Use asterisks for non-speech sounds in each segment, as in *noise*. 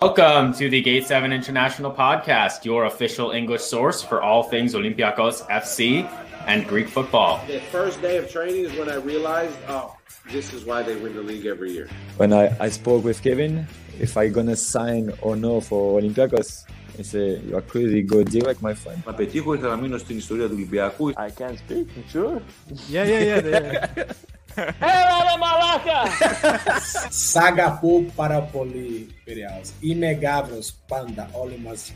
Welcome to the Gate 7 International Podcast, your official English source for all things Olympiacos FC and Greek football. The first day of training is when I realized, oh, this is why they win the league every year. When I, I spoke with Kevin, if I'm gonna sign or no for Olympiacos, he said, you are crazy, go direct, my friend. Να πετύχω ήρθα να μείνω στην ιστορία του Ολυμπιακού. I can speak, sure. Yeah, yeah, yeah. yeah. Έλα μαλάκα! Sagapou para Poli Piraeus. Inegáveis, panda, όλοι μαζί.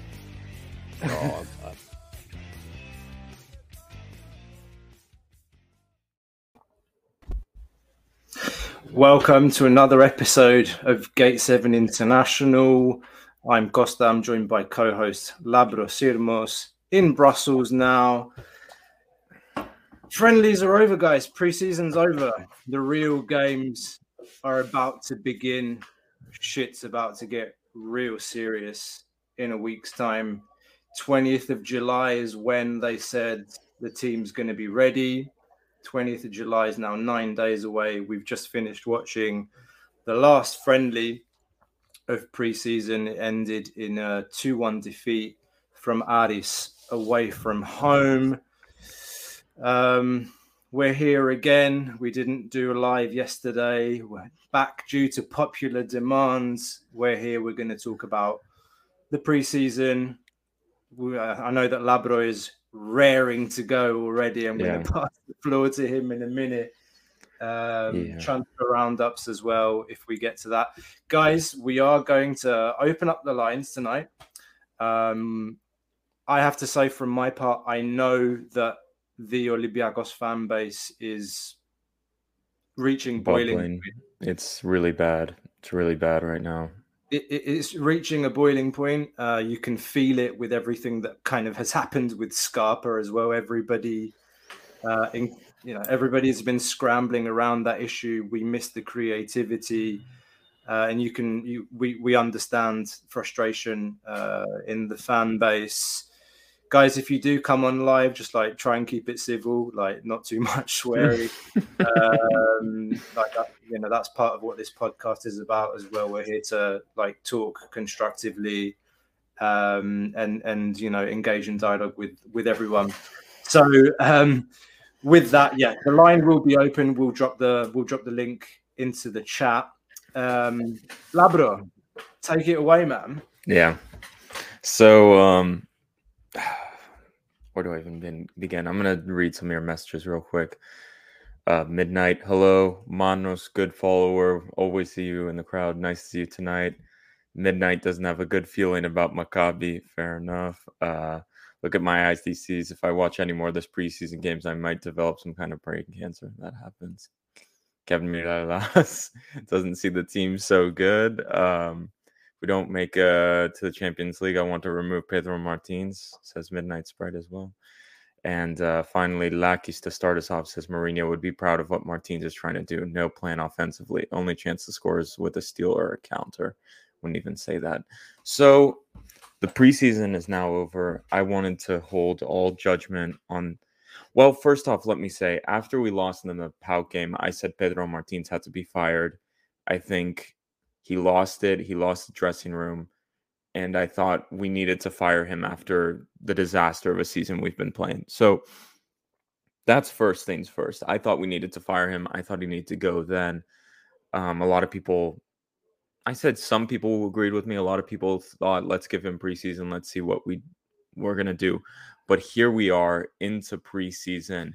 Welcome to another episode of Gate 7 International. I'm Costa. I'm joined by co host Labro Sirmos in Brussels now. Friendlies are over, guys. Preseason's over. The real games are about to begin. Shit's about to get real serious in a week's time. 20th of July is when they said the team's going to be ready. 20th of July is now nine days away. We've just finished watching the last friendly of preseason. Ended in a 2 1 defeat from Aris away from home. Um, we're here again. We didn't do a live yesterday. We're back due to popular demands. We're here. We're going to talk about the preseason. We, uh, I know that Labro is raring to go already. I'm going *laughs* to pass the floor to him in a minute. Um, Yeah. Transfer roundups as well, if we get to that. Guys, we are going to open up the lines tonight. Um, I have to say, from my part, I know that the Olympiacos fan base is reaching boiling. It's really bad. It's really bad right now. It, it- it's reaching a boiling point. Uh, you can feel it with everything that kind of has happened with Scarpa as well. Everybody, uh, in, you know, everybody's been scrambling around that issue. We miss the creativity. Uh, and you can you, we we understand frustration uh, in the fan base guys if you do come on live just like try and keep it civil like not too *laughs* much swearing um like that, you know that's part of what this podcast is about as well we're here to like talk constructively um and and you know engage in dialogue with with everyone so um with that yeah the line will be open we'll drop the we'll drop the link into the chat um labro take it away man Yeah. So um *sighs* where do I even begin-? I'm gonna read some of your messages real quick. Uh midnight, hello, Manos, good follower. Always see you in the crowd. Nice to see you tonight. Midnight doesn't have a good feeling about Maccabi. Fair enough. Uh look at my ICCs. If I watch any more of this preseason games, I might develop some kind of brain cancer. That happens. Kevin Miralas *laughs* doesn't see the team so good. Um, we don't make uh to the Champions League, I want to remove Pedro Martins, says Midnight Sprite as well. And uh, finally, Lakis to start us off says Mourinho would be proud of what Martins is trying to do. No plan offensively. Only chance to score is with a steal or a counter. Wouldn't even say that. So the preseason is now over. I wanted to hold all judgment on. Well, first off, let me say after we lost in the Pau game, I said Pedro Martins had to be fired. I think he lost it. He lost the dressing room. And I thought we needed to fire him after the disaster of a season we've been playing. So that's first things first. I thought we needed to fire him. I thought he needed to go then. Um, a lot of people, I said some people agreed with me. A lot of people thought, let's give him preseason. Let's see what we we're gonna do. But here we are into preseason,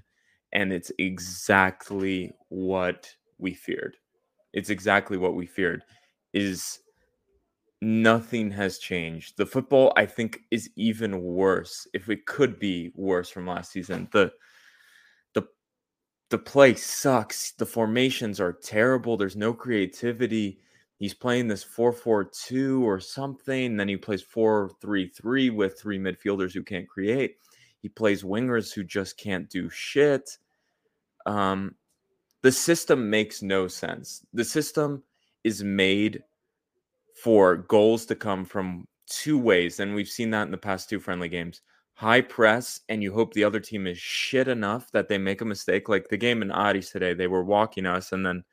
and it's exactly what we feared. It's exactly what we feared. Is nothing has changed. The football, I think, is even worse. If it could be worse from last season, the the the play sucks. The formations are terrible. There's no creativity. He's playing this 4-4-2 or something. Then he plays 4-3-3 with three midfielders who can't create. He plays wingers who just can't do shit. Um, the system makes no sense. The system is made for goals to come from two ways, and we've seen that in the past two friendly games. High press, and you hope the other team is shit enough that they make a mistake. Like the game in Aris today, they were walking us, and then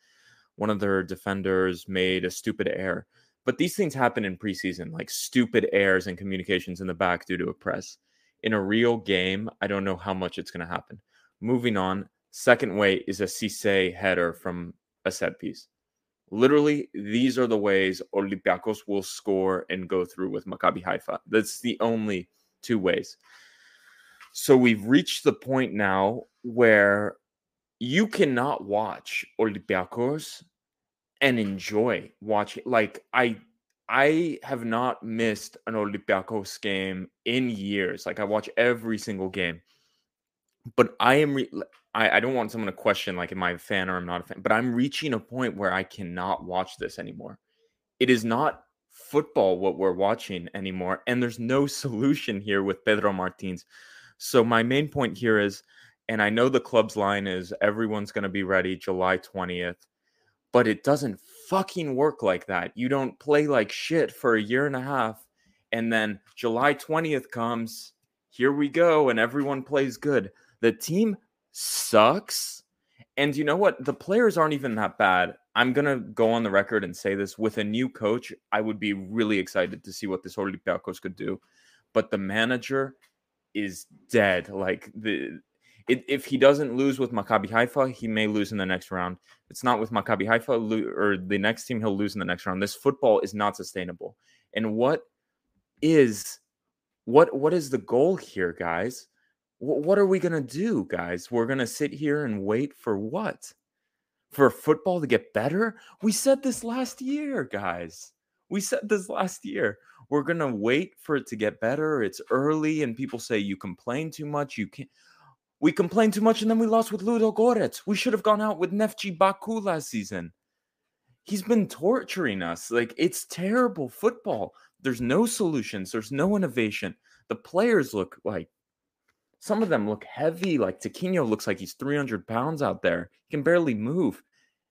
one of their defenders made a stupid error. But these things happen in preseason, like stupid errors and communications in the back due to a press. In a real game, I don't know how much it's going to happen. Moving on, second way is a Cisse header from a set piece. Literally, these are the ways Olympiacos will score and go through with Maccabi Haifa. That's the only two ways. So we've reached the point now where you cannot watch Olympiacos and enjoy watching. Like I, I have not missed an Olympiacos game in years. Like I watch every single game, but I am. Re- I, I don't want someone to question like, am I a fan or I'm not a fan? But I'm reaching a point where I cannot watch this anymore. It is not football what we're watching anymore, and there's no *laughs* solution here with Pedro Martins. So my main point here is, and I know the club's line is everyone's going to be ready July 20th, but it doesn't fucking work like that. You don't play like shit for a year and a half, and then July 20th comes, here we go, and everyone plays good. The team sucks. And you know what? The players aren't even that bad. I'm going to go on the record and say this with a new coach, I would be really excited to see what this Olympiacos could do. But the manager is dead. Like the it, if he doesn't lose with Maccabi Haifa, he may lose in the next round. It's not with Maccabi Haifa or the next team, he'll lose in the next round. This football is not sustainable. And what is what what is the goal here, guys? what are we to do, guys? We're to sit here and wait for what? For football to get better? We said this last year, guys. We said this last year. We're to wait for it to get better. It's early, and people say you complain too much. You can't. We complained too much, and then we lost with Ludogorets. We should have gone out with Neftchi Baku last season. He's been torturing us. Like, it's terrible football. There's no solutions, there's no innovation. The players look like some of them look heavy. Like Tiquinho looks like he's 300 pounds out there. He can barely move.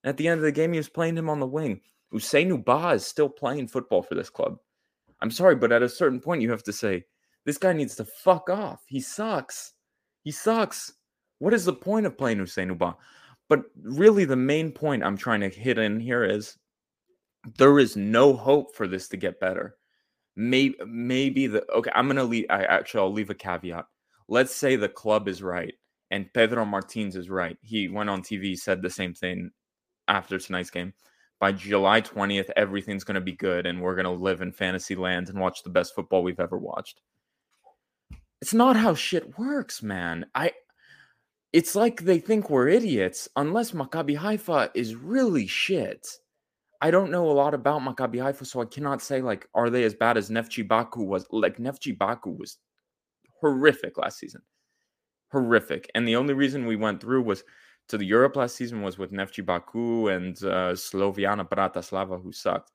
And at the end of the game, he was playing him on the wing. Ousseynou Ba is still playing football for this club. I'm sorry, but at a certain point, you have to say, this guy needs to fuck off. He sucks. He sucks. What is the point of playing Ousseynou Ba? But really, the main point I'm trying to hit in here is there is no hope for this to get better. Maybe, maybe the okay. I'm gonna leave. I actually, I'll leave a caveat let's say the club is right and Pedro Martins is right. He went on TV, said the same thing after tonight's game. By July 20th, everything's to be good and we're to live in fantasy land and watch the best football we've ever watched. It's not how shit works, man. I it's like they think we're idiots unless Maccabi Haifa is really shit. I don't know a lot about Maccabi Haifa, so I cannot say like, are they as bad as Neftchi Baku was? Like Neftchi Baku was horrific last season. Horrific. And the only reason we went through was to the Europe last season was with Neftchi Baku and uh, Slovan Bratislava, who sucked.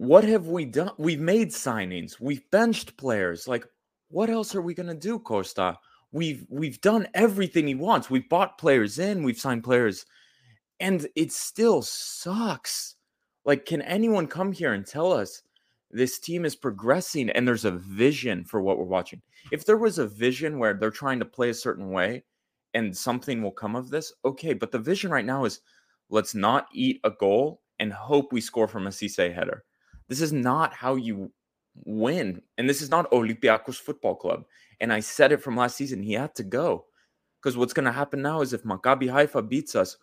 What have we done? We've made signings. We've benched players. Like, what else are we gonna do, Costa? We've we've done everything he wants. We've bought players in. We've signed players, and it still sucks. Like, can anyone come here and tell us this team is progressing and there's a vision for what we're watching. If there was a vision where they're trying to play a certain way and something will come of this, okay. But the vision right now is let's not eat a goal and hope we score from a Cisse header. This is not how you win. And this is not Olympiacos Football Club. And I said it from last season. He had to go. Because what's going to happen now is if Maccabi Haifa beats us,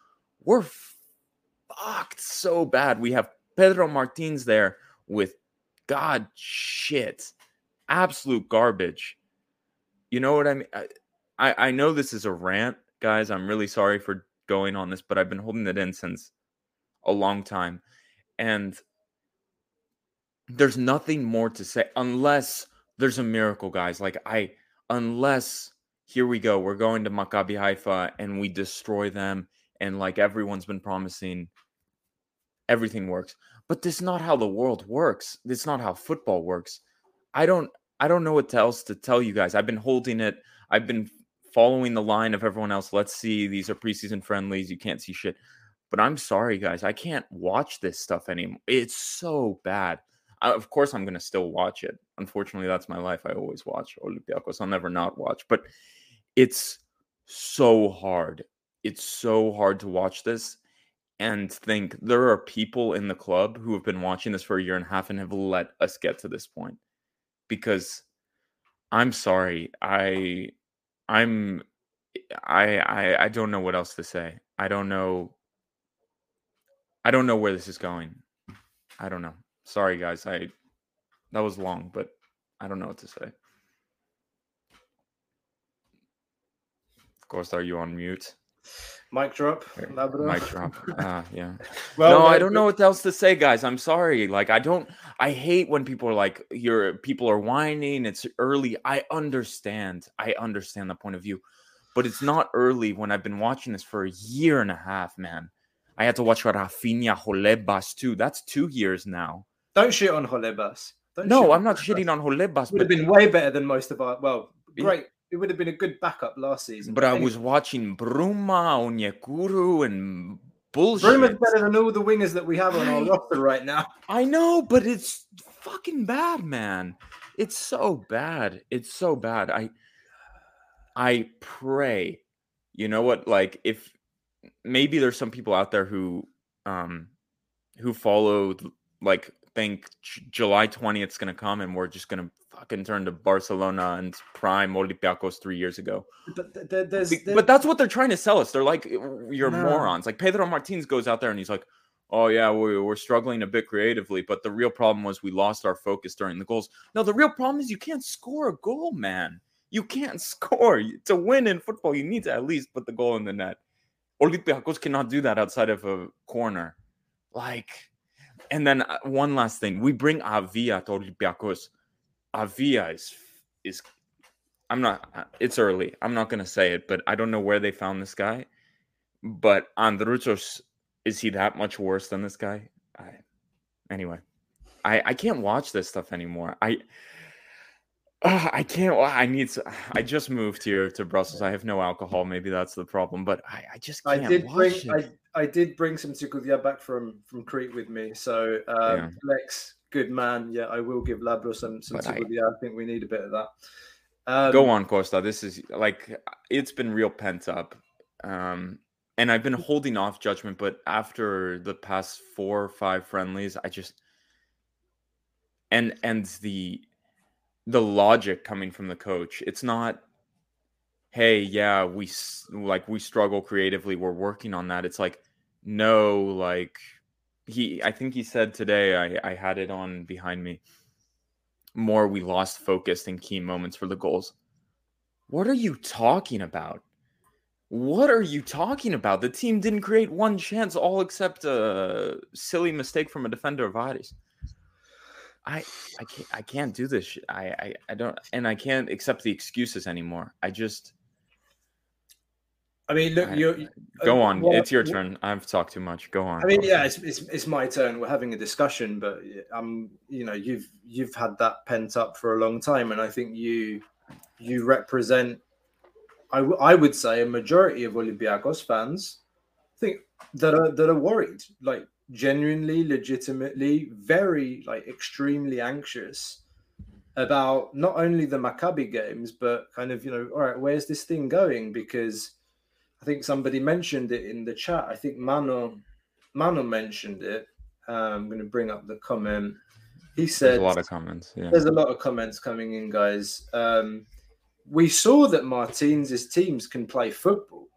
we're fucked so bad. We have Pedro Martins there with God shit. Absolute garbage. You know what I mean? I, I know this is a rant, guys. I'm really sorry for going on this, but I've been holding it in since a long time. And there's nothing more to say unless there's a miracle, guys. Like I unless here we go, we're going to Maccabi Haifa and we destroy them and like everyone's been promising everything works but this is not how the world works. This is not how football works. I don't I don't know what else to tell you guys. I've been holding it. I've been following the line of everyone else. Let's see. These are preseason friendlies. You can't see shit. But I'm sorry, guys. I can't watch this stuff anymore. It's so bad. I, of course, I'm going to still watch it. Unfortunately, that's my life. I always watch Olympiacos. I'll never not watch. But it's so hard. It's so hard to watch this. and think there are people in the club who have been watching this for a year and a half and have let us get to this point because i'm sorry i i'm i i, I don't know what else to say i don't know i don't know where this is going i don't know sorry guys i that was long but i don't know what to say of course are you on mute Mic drop. Mic drop. Ah, yeah. *laughs* Well, no, I uh, don't know what else to say, guys. I'm sorry. Like, I don't. I hate when people are like, "You're people are whining. It's early." I understand. I understand the point of view, but it's not early when I've been watching this for a year and a half, man. I had to watch Rafinha Holebas too. That's two years now. Don't shit on Holebas. Don't No, I'm not Holebas. shitting on Holebas, It would have been way better than most of our. Well, great. It would have been a good backup last season. but I anyway, was watching Bruma, Onyekuru, and bullshit. Bruma's better than all the wingers that we have on our roster right now. I know, but it's fucking bad, man. It's so bad. It's so bad. I I pray. You know what? Like if maybe there's some people out there who um who follow like think July 20th is going to come and we're just going to fucking turn to Barcelona and prime Olympiacos 3 years ago. But th- th- there's, Be- But that's what they're trying to sell us. They're like, you're No. morons. Like Pedro Martins goes out there and he's like, oh yeah, we, we're struggling a bit creatively, but the real problem was we lost our focus during the goals. No, the real problem is you can't score a goal, man. You can't *laughs* score to win in football. You need to at least put the goal in the net. Olympiacos cannot do that outside of a corner. Like, and then uh, one last thing: we bring Avia to Olympiacos. Avia is is I'm not. uh, It's early. I'm not gonna say it, but I don't know where they found this guy. But Andrutsos, is he that much worse than this guy? I, anyway, I I can't watch this stuff anymore. I. Ugh, I can't. I need. To, I just moved here to Brussels. I have no alcohol. Maybe that's the problem. But I, I just I can't did watch bring it. I, I did bring some Tikulia back from from Crete with me. So uh, Yeah. Lex, good man. Yeah, I will give Labro some some I- I, think we need a bit of that. Um, Go on, Costa. This is like it's been real pent up. Um, and I've been holding off judgment, but after the past four or five friendlies, I just and and the the logic coming from the coach, it's not hey, yeah, we like we struggle creatively, we're working on that. It's like no, like he I think he said today, I I had it on behind me more we lost focus in key moments for the goals. What are you talking about? What are you talking about? The team didn't create one chance, all except a silly mistake from a defender of Aris. I I can't I can't do this. Shit. I, I I don't and I can't accept the excuses anymore. I just I mean, look, you go uh, on. what- it's your turn. I've talked too much. Go on. I mean, yeah, it's, it's it's my turn. We're having a discussion, but um, you know, you've you've had that pent up for a long time, and I think you you represent, I, w- I would say, a majority of Olympiacos fans, think that are that are worried, like genuinely, legitimately, very like extremely anxious about not only the Maccabi games, but kind of you know, all right, where's this thing going? Because I think somebody mentioned it in the chat. I think Mano Mano mentioned it. Uh, I'm going to bring up the comment. He said There's a lot of comments. Yeah. there's a lot of comments coming in, guys. Um, we saw that Martins' teams can play football.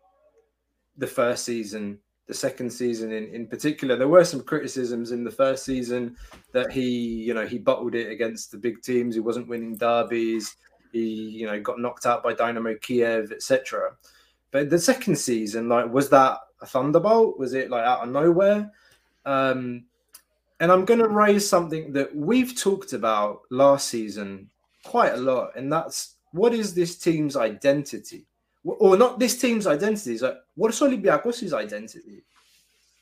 The first season, the second season, in, in particular, there were some criticisms in the first season that he, you know, he bottled it against the big teams. He wasn't winning derbies. He, you know, got knocked out by Dynamo Kiev, etc. But the second season, like, was that a thunderbolt? Was it like out of nowhere? Um, and I'm going to raise something that we've talked about last season quite a lot, and that's what is this team's identity, or not this team's identity? Is like what is Olympiacos' identity?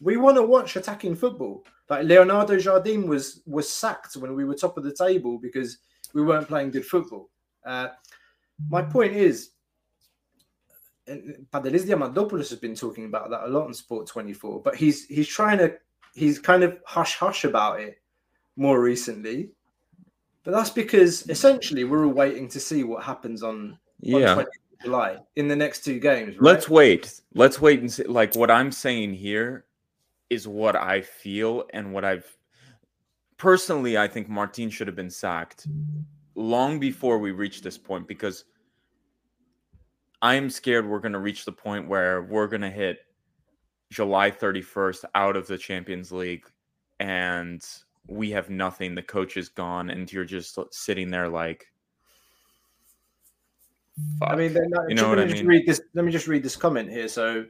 We want to watch attacking football. Like Leonardo Jardim was was sacked when we were top of the table because we weren't playing good football. Uh, my point is, and Padelis Diamandopoulos has been talking about that a lot on Sport 24, but he's he's trying to he's kind of hush hush about it more recently. But that's because essentially we're all waiting to see what happens on, Yeah. 20th of July in the next two games. Right? Let's wait. Let's wait and see. Like what I'm saying here, is what I feel and what I've personally I think Martin should have been sacked long before we reached this point because I'm scared we're going to reach the point where we're going to hit July 31st out of the Champions League and we have nothing the coach is gone and you're just sitting there like I mean, then, uh, You know let me I just mean? read this. Let me just read this comment here. So,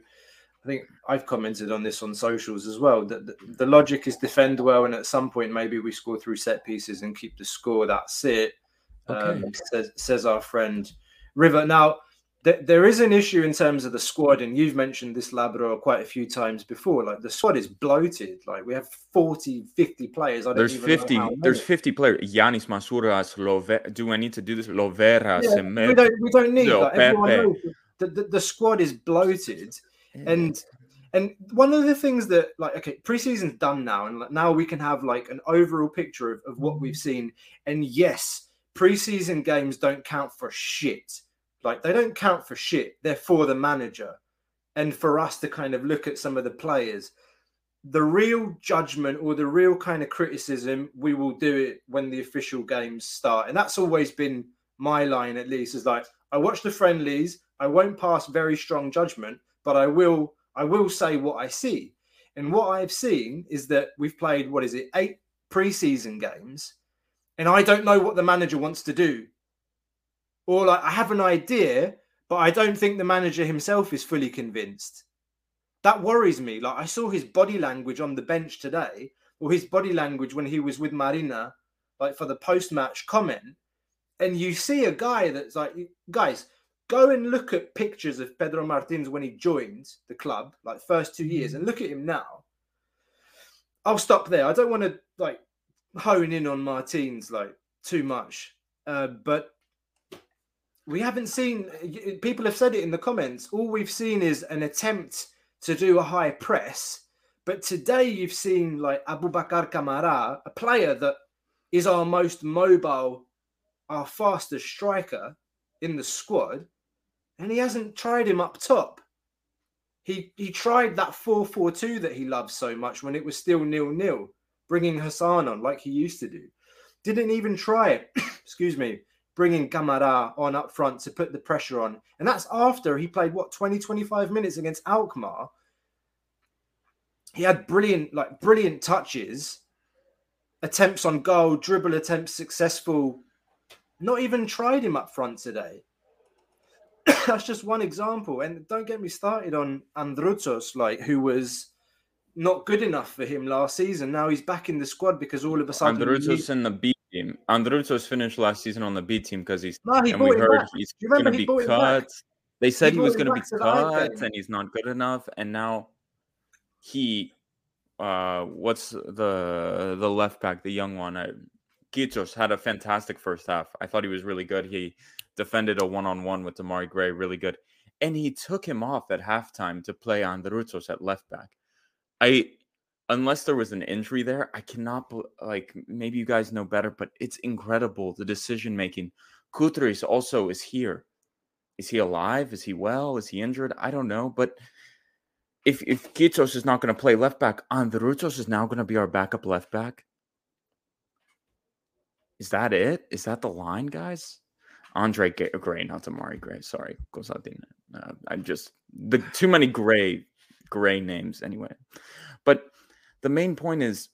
I think I've commented on this on socials as well. That the, the logic is defend well, and at some point maybe we score through set pieces and keep the score. That's it. Um, says, says our friend River. Now, th- there is an issue in terms of the squad, and you've mentioned this Labrador quite a few times before. Like the squad is bloated. Like we have 40, 50 players. I don't There's even know 50 how there's many. 50 players. Yanis Masuras, Love do I need to do this? Lovera, Yeah, we don't we don't need Lil that. The, the, the squad is bloated, and and one of the things that like okay, preseason's done now, and like, now we can have like an overall picture of, of what mm. we've seen. And yes, preseason games don't count for shit. Like they don't count for shit. They're for the manager, and for us to kind of look at some of the players. The real judgment or the real kind of criticism, we will do it when the official games start, and that's always been my line at least is like I watch the friendlies. I won't pass very strong judgment, but I will. I will say what I see. And what I've seen is that we've played what is it eight preseason games, and I don't know what the manager wants to do. Or like I have an idea, but I don't think the manager himself is fully convinced. That worries me. Like I saw his body language on the bench today, or his body language when he was with Marina, like for the post-match comment and you see a guy that's like, guys, go and look at pictures of Pedro Martins when he joined the club, like first two years, and look at him now. I'll stop there. I don't want to like hone in on Martins like too much, uh, but we haven't seen. Uh, people have said it in the comments. All we've seen is an attempt to do a high press, but today you've seen like Abubakar Kamara, a player that is our most mobile our fastest striker in the squad, and he hasn't tried him up top. He he tried that 4-4-2 that he loves so much when it was still nil-nil, bringing Hassan on like he used to do. Didn't even try it. *coughs* Excuse me, bringing Kamara on up front to put the pressure on. And that's after he played what 20 25 minutes against Alkmaar. He had brilliant like brilliant touches, attempts on goal, dribble attempts successful not even tried him up front today. *coughs* That's just one example. And don't get me started on Andrutsos, like who was not good enough for him last season. Now he's back in the squad because all of a sudden. need- in the B team. Andrutsos finished last season on the B team because he's No, he and we heard back. he's Do you remember going to he be brought him back? cut. They said he, brought was going to be back to the Hive cut and he's not good enough. And now he, uh, what's the the left back, the young one, uh, Kitos had a fantastic first half. I thought he was really good. He defended a one on one with Damari Gray, really good. And he took him off at halftime to play Andrutsos at left back. I unless there was an injury there, I cannot like maybe you guys know better, but it's incredible the decision making. Kutris also is here. Is he alive? Is he well? Is he injured? I don't know. But if if Kitos is not going to play left back, Andrutsos is now going to be our backup left back. Is that it? Is that the line, guys? Andre Gray, not Amari Gray. Sorry. Uh, I'm just the too many gray gray names anyway. But the main point is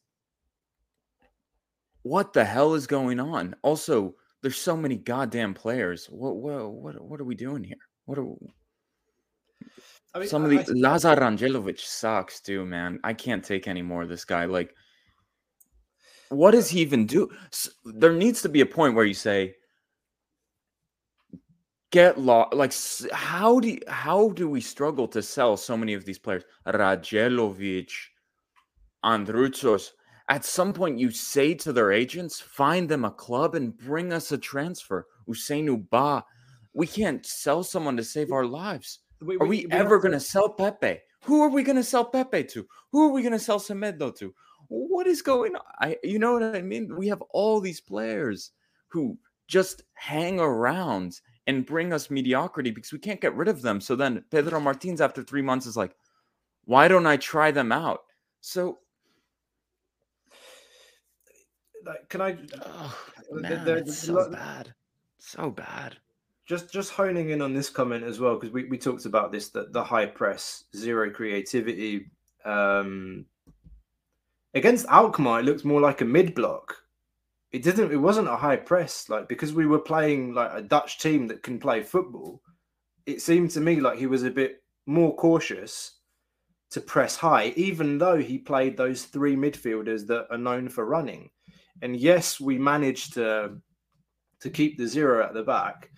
what the hell is going on? Also, there's so many goddamn players. What what what what are we doing here? What are I mean, some of I- the Lazar Randjelovic sucks too, man. I can't take any more of this guy. Like, what does he even do? There needs to be a point where you say, "Get lost." Like, how do you, how do we struggle to sell so many of these players? Randjelovic, Andrutsos. At some point, you say to their agents, "Find them a club and bring us a transfer." Ousseynou Ba. We can't sell someone to save our lives. we- Are we- we we ever going to sell Pepe? Who are we going to sell Pepe to? Who are we going to sell Semedo to? What is going on? I, you know what I mean? We have all these players who just hang around and bring us mediocrity because we can't get rid of them. So then Pedro Martins, after three months, is like, why don't I try them out? So Like, can I oh, man, there- it's so bad. So bad. just just honing in on this comment as well because we, we talked about this that the high press zero creativity um against alkmaar it looks more like a mid block it didn't it wasn't a high press like because we were playing like a dutch team that can play football it seemed to me like he was a bit more cautious to press high even though he played those three midfielders that are known for running and yes we managed to to keep the zero at the back.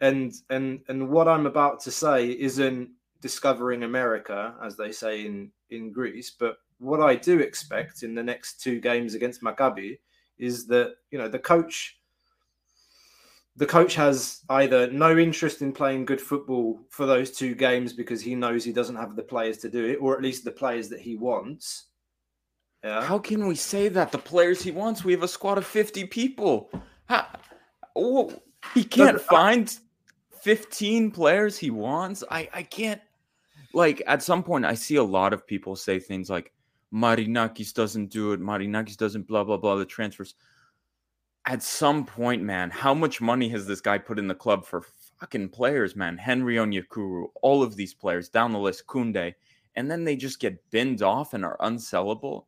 And and and what i'm about to say isn't discovering america as they say in in greece but what i do expect in the next two games against maccabi is that you know the coach the coach has either no interest in playing good football for those two games because he knows he doesn't have the players to do it or at least the players that he wants yeah How can we say that the players he wants? We have a squad of 50 people. How, oh, he can't find 15 players he wants. I, I can't. Like, at some point, I see a lot of people say things like, Marinakis doesn't do it. Marinakis doesn't blah, blah, blah, the transfers. At some point, man, how much money has this guy put in the club for fucking players, man? Henry Onyekuru, all of these players down the list, Kunde, and then they just get binned off and are unsellable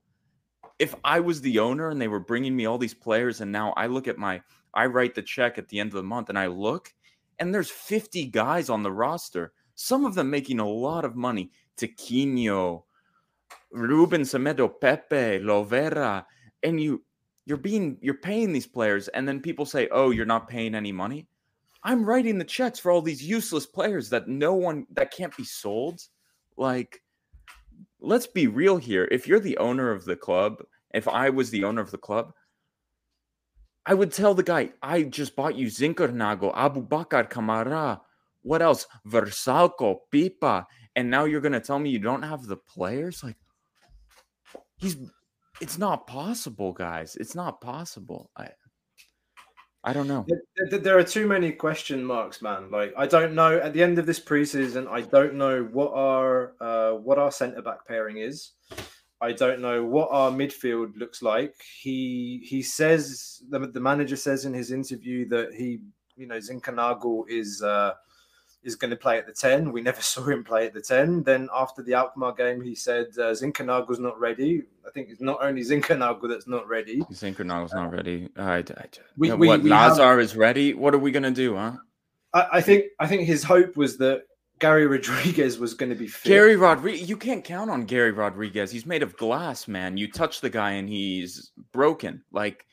if I was the owner and they were bringing me all these players, and now I look at my, I write the check at the end of the month, and I look, and there's 50 guys on the roster, some of them making a lot of money. Tiquinho, Ruben Semedo, Pepe, Lovera, and you, you're being, you're paying these players, and then people say, "Oh, you're not paying any money." I'm writing the checks for all these useless players that no one that can't be sold. Like, let's be real here. If you're the owner of the club, if I was the owner of the club, I would tell the guy, I just bought you Zinkernagel, Abu Bakar, Kamara, what else? Versalco, Pipa. And now you're going to tell me you don't have the players? Like, he's, it's not possible, guys. It's not possible. I, I don't know. There- are too many question marks, man. Like I don't know. At the end of this preseason, I don't know what our uh, what our centre back pairing is. I don't know what our midfield looks like. He he says the, the manager says in his interview that he you know Zinkernagel is uh, is going to play at the ten. We never *laughs* saw him play at the ten. Then after the Alkmaar game, he said uh, not ready. I think it's not only Zinkernagel that's not ready. Zinkernagel's not ready. I, I, We- we- what? we have- Lazar is ready. What are we going to do, huh? I, I think I think his hope was that Garry *laughs* Rodrigues was going to be fit. Garry Rodrigues, you can't count on Garry Rodrigues. He's made of glass, man. You touch the guy and he's broken. Like,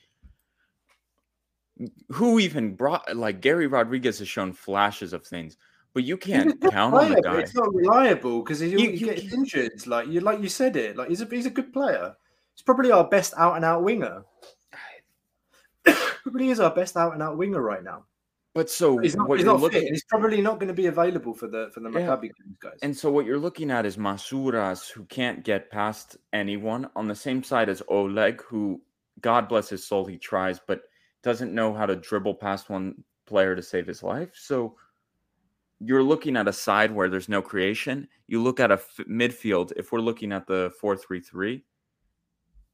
who even brought, like, Garry Rodrigues has shown flashes of things, but you can't count on player, the guy. It's not reliable because he, You- you gets injured. Like you, like you said it. Like he's a he's a good player. He's probably our best out and out winger. *coughs* probably is our best out and out winger right now. But so He's not, what he's you're not looking fit. He's probably not going to be available for the for the Yeah. Maccabi guys. And so what you're looking at is Masuras, who can't get past anyone, on the same side as Oleg, who, God bless his soul, he tries, but doesn't know how to dribble past one player to save his life. So you're looking at a side where there's no creation. You look at a f- midfield. If we're looking at the four-three-three,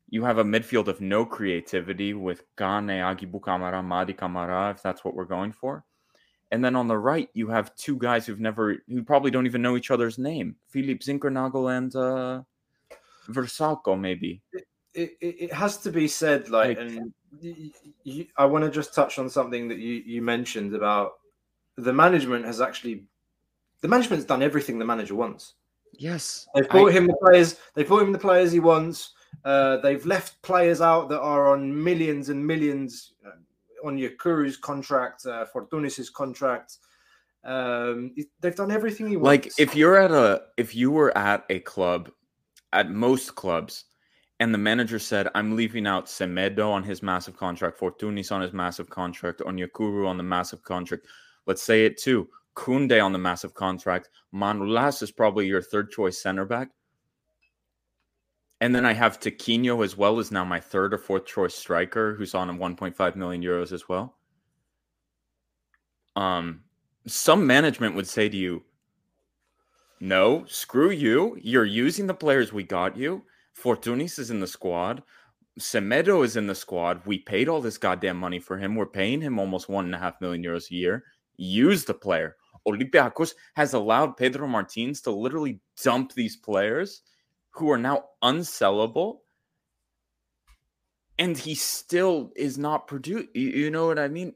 you have a midfield of no creativity with Gane, Agibu Kamara, Madi Kamara, if that's what we're going for. And then on the right, you have two guys who've never, who probably don't even know each other's name Philippe Zinkernagel and uh, Versalco, maybe. it, it, it has to be said like, Like- and y- y- i want to just touch on something that you you mentioned about the management has actually the management's done everything the manager wants. Yes. they've I- bought him the players they've bought him the players he wants. Uh, they've left players out that are on millions and millions uh, Onyekuru's contract uh, Fortunis's contract. Um, they've done everything he wants. like if you're at a if you were at a club at most clubs and the manager said i'm leaving out semedo on his massive contract fortunis on his massive contract onyekuru on the massive contract let's say it too kunde on the massive contract manolas is probably your third choice center back and then i have Tiquinho as well as now my third or fourth choice striker who's on a 1.5 million euros as well um some management would say to you no, screw you. You're using the players we got you. Fortunis is in the squad. Semedo is in the squad. We paid all this goddamn money for him. We're paying him almost one and a half million euros a year. Use the player. Olympiacos has allowed Pedro Martins to literally dump these players who are now unsellable. And he still is not produced. You know what I mean?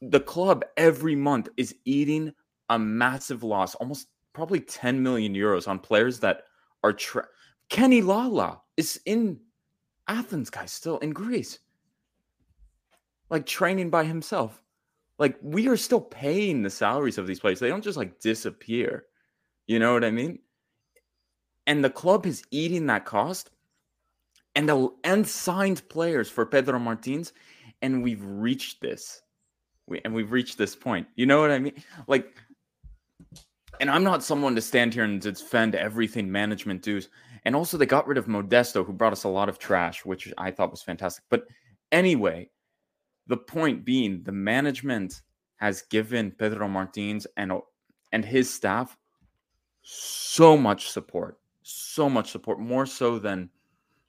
The club every month is eating a massive loss, almost probably 10 million euros on players that are tra- Kenny Lala is in Athens, guys, still in Greece. Like training by himself. Like we are still paying the salaries of these players. They don't just like disappear. You know what I mean? And the club is eating that cost and the and signed players for Pedro Martins, and we've reached this. We, and we've reached this point. You know what I mean? Like, and I'm not someone to stand here and defend everything management does. And also, they got rid of Modesto, who brought us a lot of trash, which I thought was fantastic. But anyway, the point being, the management has given Pedro Martins and and his staff so much support, so much support, more so than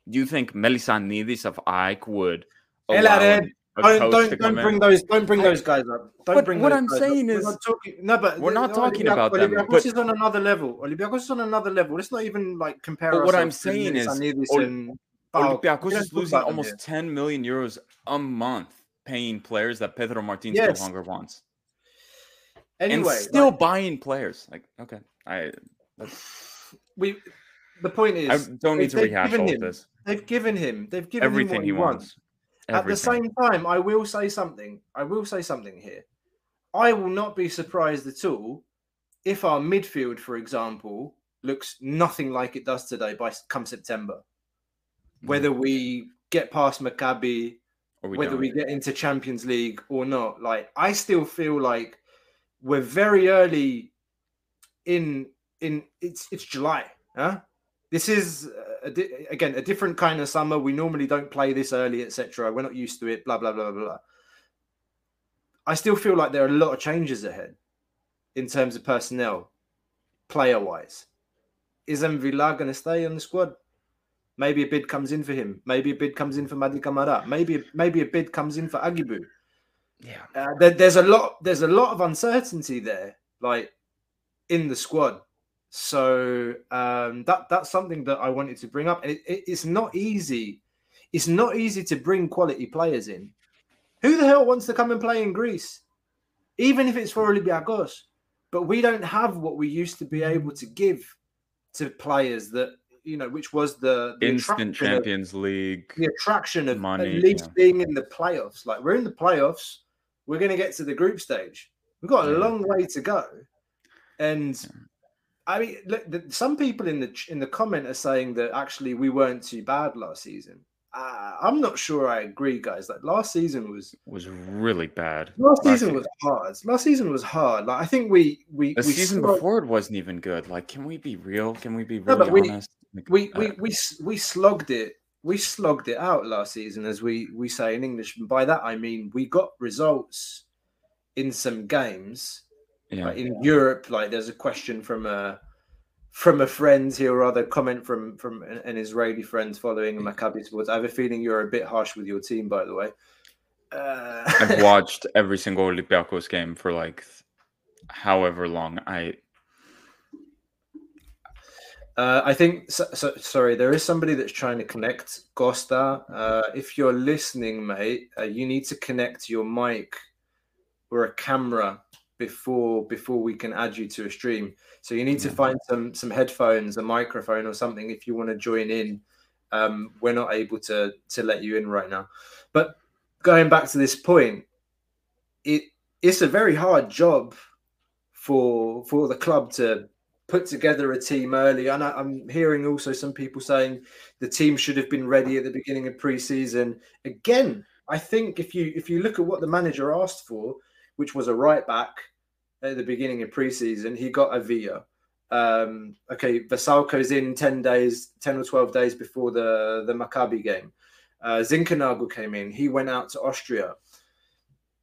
do you think Melissanidis of Ike would Elared, Don't don't, don't bring in? those don't bring those guys up. Don't But bring what I'm saying up. is- we're not talking, no, but we're not no, talking Olympiacos- about them, Olympiacos but- is on another level. Olympiacos is on another level. Let's not even like compare. But what I'm saying is, Melissanidis Ol- and PAOK. We Olympiacos is losing almost here. 10 million euros a month paying players that Pedro Martinez Yes. no longer wants. Anyway, and still like, buying players. Like, okay. I that's, we. The point is, I don't need to rehash all of him- this. They've given him. They've given Everything him what he he wants. wants. At the same time, I will say something. I will say something here. I will not be surprised at all if our midfield, for example, looks nothing like it does today by come September. Whether mm. we get past Maccabi, we whether don't. we get into Champions League or not, like I still feel like we're very early in in it's it's July, huh? This is uh, a di- again a different kind of summer. We normally don't play this early, etc. We're not used to it. Blah blah blah blah blah. I still feel like there are a lot of changes ahead in terms of personnel, player wise. Is Villar going to stay on the squad? Maybe a bid comes in for him. Maybe a bid comes in for Madi Kamara. Maybe maybe a bid comes in for Agibu. Yeah. Uh, there, there's a lot. There's a lot of uncertainty there, like in the squad. So um, that that's something that I wanted to bring up. And it, it, it's not easy. It's not easy to bring quality players in. Who the hell wants to come and play in Greece, even if it's for Olympiacos? But we don't have what we used to be able to give to players that you know, which was the, the Instant attraction of- Champions League. the attraction of Money, at least yeah. being in the playoffs. Like we're in the playoffs, we're going to get to the group stage. We've got a Yeah. long way to go, and I mean, look, the, some people in the in the comment are saying that actually we weren't too bad last season. Uh, I'm not sure I agree, guys. Like last season was was really bad. last Last season was hard. Last season was hard. Like I think we we The we season before it wasn't even good. Like, can we be real? Can we be No, really but we- honest? We uh, we we s- we slugged it. We slogged it out last season, as we we say in English. And by that I mean we got results in some games yeah. like in Europe. Like there's a question from a from a friend here or other comment from from an, Israeli friend following Maccabi sports. I have a feeling you're a bit harsh with your team, by the way. Uh, I've *laughs* watched every single Olympiacos game for like however long. I Uh, I think so, so, sorry, there is somebody that's trying to connect. Costa, uh, if you're listening, mate, uh, you need to connect your mic or a camera before before we can add you to a stream. So you need to find some some headphones, a microphone, or something if you want to join in. Um, we're not able to to let you in right now. But going back to this point, it it's a very hard job for for the club to put together a team early. And I, I'm hearing also some people saying the team should have been ready at the beginning of preseason. Again, I think if you if you look at what the manager asked for, which was a right back at the beginning of preseason, he got a Villa. Um, okay, Vasalko's in ten days, ten or twelve days before the the Maccabi game. Uh, came in. He went out to Austria.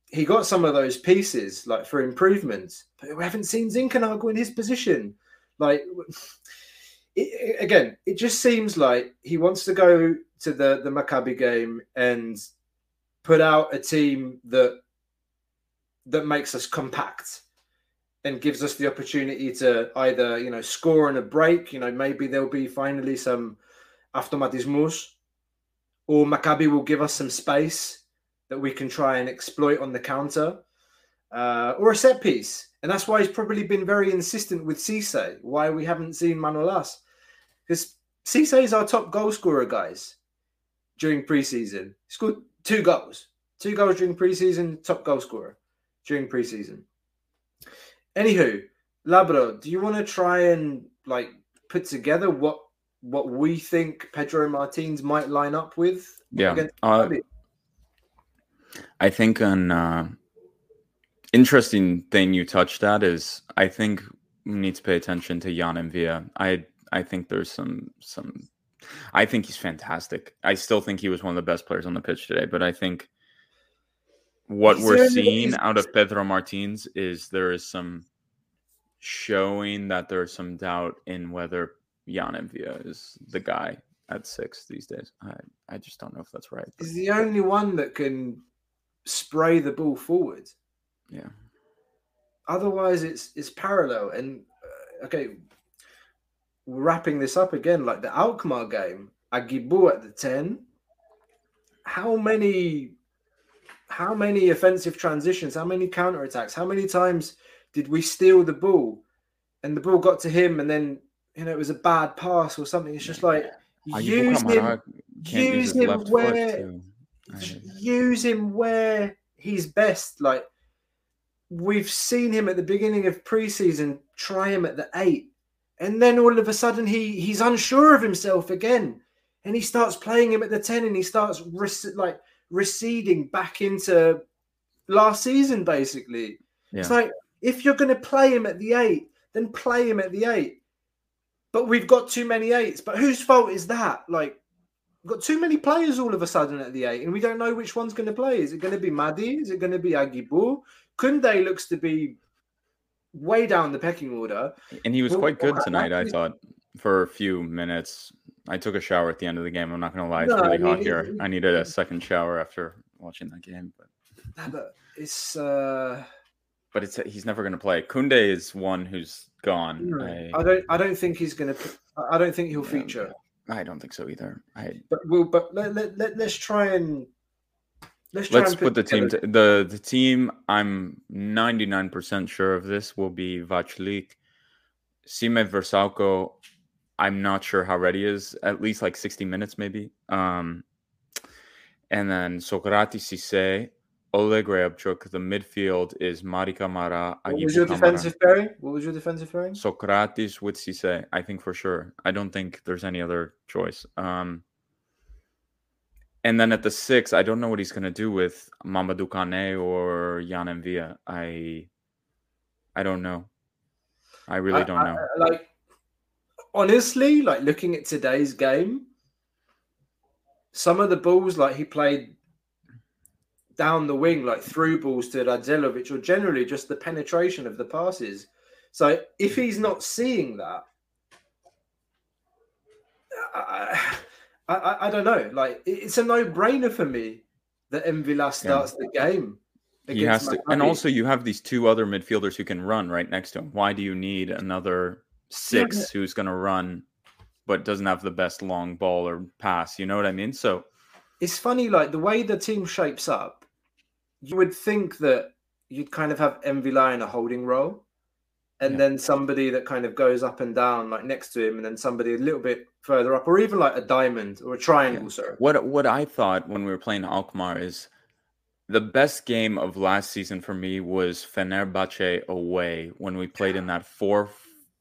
He got some of those pieces like for improvements, but we haven't seen Zinkernagel in his position. Like it, again, it just seems like he wants to go to the the Maccabi game and put out a team that that makes us compact and gives us the opportunity to either you know score on a break. You know, maybe there'll be finally some automatismus, or Maccabi will give us some space that we can try and exploit on the counter, uh, or a set piece. And that's why he's probably been very insistent with Cisse. Why we haven't seen Manolas, because Cisse is our top goal scorer, guys. During preseason, he scored two goals, two goals during preseason, top goal scorer during preseason. Anywho, Labro, do you want to try and like put together what what we think Pedro Martins might line up with? Yeah. Uh, I think an uh, interesting thing you touched at is I think we need to pay attention to Yann Mvila. I I think there's some some I think he's fantastic. I still think he was one of the best players on the pitch today, but I think what we're seeing out of Pedro Martins is there is some showing that there's some doubt in whether Yann Mvila is the guy at six these days. I, I just don't know if that's right. He's the only one that can spray the ball forward. Yeah. Otherwise, it's it's parallel. And uh, okay, wrapping this up again, like the Alkmaar game, Agibou at the ten. How many, how many offensive transitions? How many counter attacks? How many times did we steal the ball, and the ball got to him, and then you know it was a bad pass or something? It's just like Ayubu use him, use use him where too. I- just use him where he's best. Like we've seen him at the beginning of preseason try him at the eight, and then all of a sudden he he's unsure of himself again, and he starts playing him at the ten, and he starts rec- like receding back into last season. Basically, it's like if you're going to play him at the eight, then play him at the eight. But we've got too many eights. But whose fault is that? Like We've got too many players all of a sudden at the eight, and we don't know which one's going to play. Is it going to be Mady? Is it going to be Agibou? Kunde looks to be way down the pecking order. And he was Well, quite good tonight, I thought, for a few minutes. I took a shower at the end of the game. I'm not going to lie. It's No, I really hot here. I needed a second shower after watching that game. But but it's uh, but it's he's never going to play. Kunde is one who's gone. I, I don't I don't think he's going to. I don't think he'll Yeah. feature. I don't think so either. I, But we'll but let, let, let, let's try and let's try let's and put the team. To, the the team. I'm 99 percent sure of this will be Vaclik, Sime Vrsaljko. I'm not sure how ready he is. At least like 60 minutes, maybe. Um, and then Socrates Cisse, Oleg Reabciuk. The midfield is Mady Camara, What was your defensive pairing? What was your defensive pairing? Socrates with Cisse, I think for sure. I don't think there's any other choice. Um, and then at the six, I don't know what he's going to do with Mamadou Kane or Yann Mvila. I, I don't know. I really don't I- know. I- like honestly, like looking at today's game, some of the balls like he played down the wing, like through balls to Randjelovic, or generally just the penetration of the passes. So if he's not seeing that, I, I, I, I don't know. Like it's a no-brainer for me that Mvila starts the game. he has to, and also you have these two other midfielders who can run right next to him. Why do you need another six who's going to run, but doesn't have the best long ball or pass? You know what I mean? So it's funny, like the way the team shapes up, you would think that you'd kind of have Mvila in a holding role, and Yeah. then somebody that kind of goes up and down, like next to him, and then somebody a little bit further up, or even like a diamond or a triangle. Sorry, What what I thought when we were playing Alkmaar is the best game of last season for me was Fenerbahce away when we played in that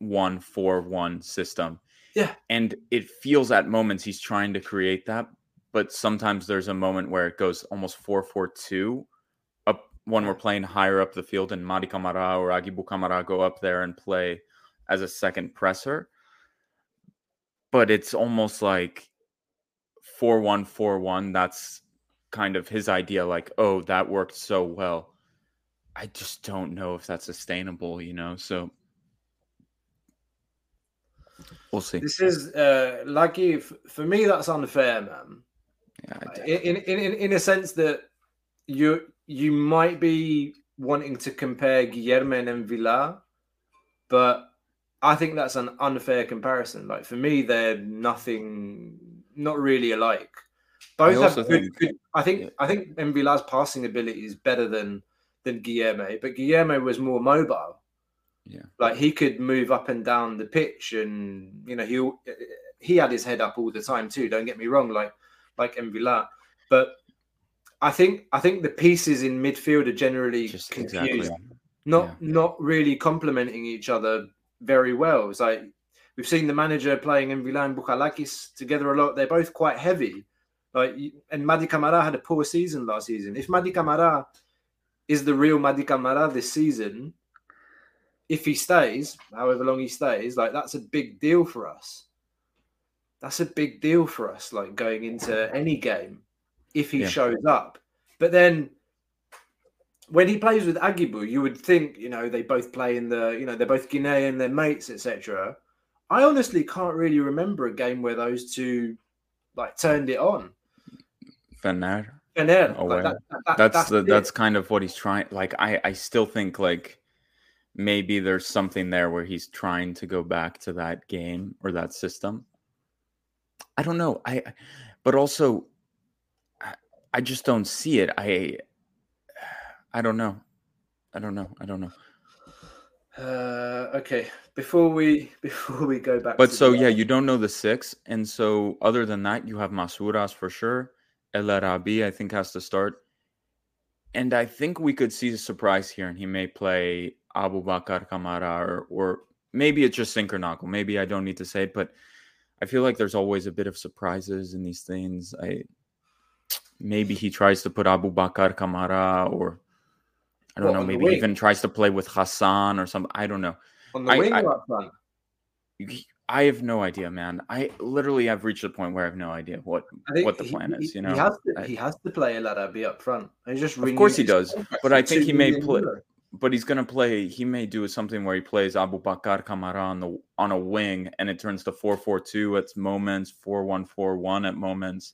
4-1-4-1 system. Yeah. And it feels at moments he's trying to create that, but sometimes there's a moment where it goes almost 4-4-2 up when we're playing higher up the field and Mady Camara or Agibou Camara go up there and play as a second presser. But it's almost like 4141 that's kind of his idea like oh that worked so well i just don't know if that's sustainable you know so We'll see. This is uh, like if for me that's unfair, man. Yeah, In, in in in a sense that you you might be wanting to compare Guilherme and Mvila, but I think that's an unfair comparison. Like for me, they're nothing, not really alike. Both have also good, think- good. I think yeah. I think Mvila's passing ability is better than than Guilherme, but Guilherme was more mobile. Yeah. like he could move up and down the pitch, and you know he he had his head up all the time too. Don't get me wrong, like like Mvila, but I think I think the pieces in midfield are generally just confused exactly. not Yeah. not really complementing each other very well. It's like we've seen the manager playing Mvila and Bouchalakis together a lot. They're both quite heavy. Like and Mady Camara had a poor season last season. If Mady Camara is the real Mady Camara this season, if he stays, however long he stays, like that's a big deal for us. That's a big deal for us, like going into any game if he Yeah. shows up. But then when he plays with Agibou, you would think, you know, they both play in the, you know, they're both Guinean, they're mates, etc. I honestly can't really remember a game where those two like turned it on. Fener. Fener, Oh, like, wow. that- that- That's the that's kind of what he's trying. Like I I still think like maybe there's something there where he's trying to go back to that game or that system. I don't know. I but also I, just don't see it. I I don't know. I don't know. I don't know. Uh, okay, before we *laughs* before we go back, But so the- yeah, you don't know the six, and so other than that, you have Masouras for sure. El Arabi, I think, has to start, and I think we could see a surprise here, and he may play Abubakar Kamara, or, or maybe it's just Zinkernagel. Maybe I don't need to say it, but I feel like there's always a bit of surprises in these things. I maybe he tries to put Abubakar Kamara, or I don't What, know, maybe even tries to play with Hassan or something. I don't know. on the I- wing I- or up. I have no idea, man. I literally have reached a point where I have no idea what what the he- plan he, is. You he know, has to, I- he has to play El Arabi up front. He just Of course he does, but I think he may play- euro. but he's gonna play. He may do something where he plays Abubakar Kamara on the on a wing, and it turns to four four two at moments, four one four one at moments.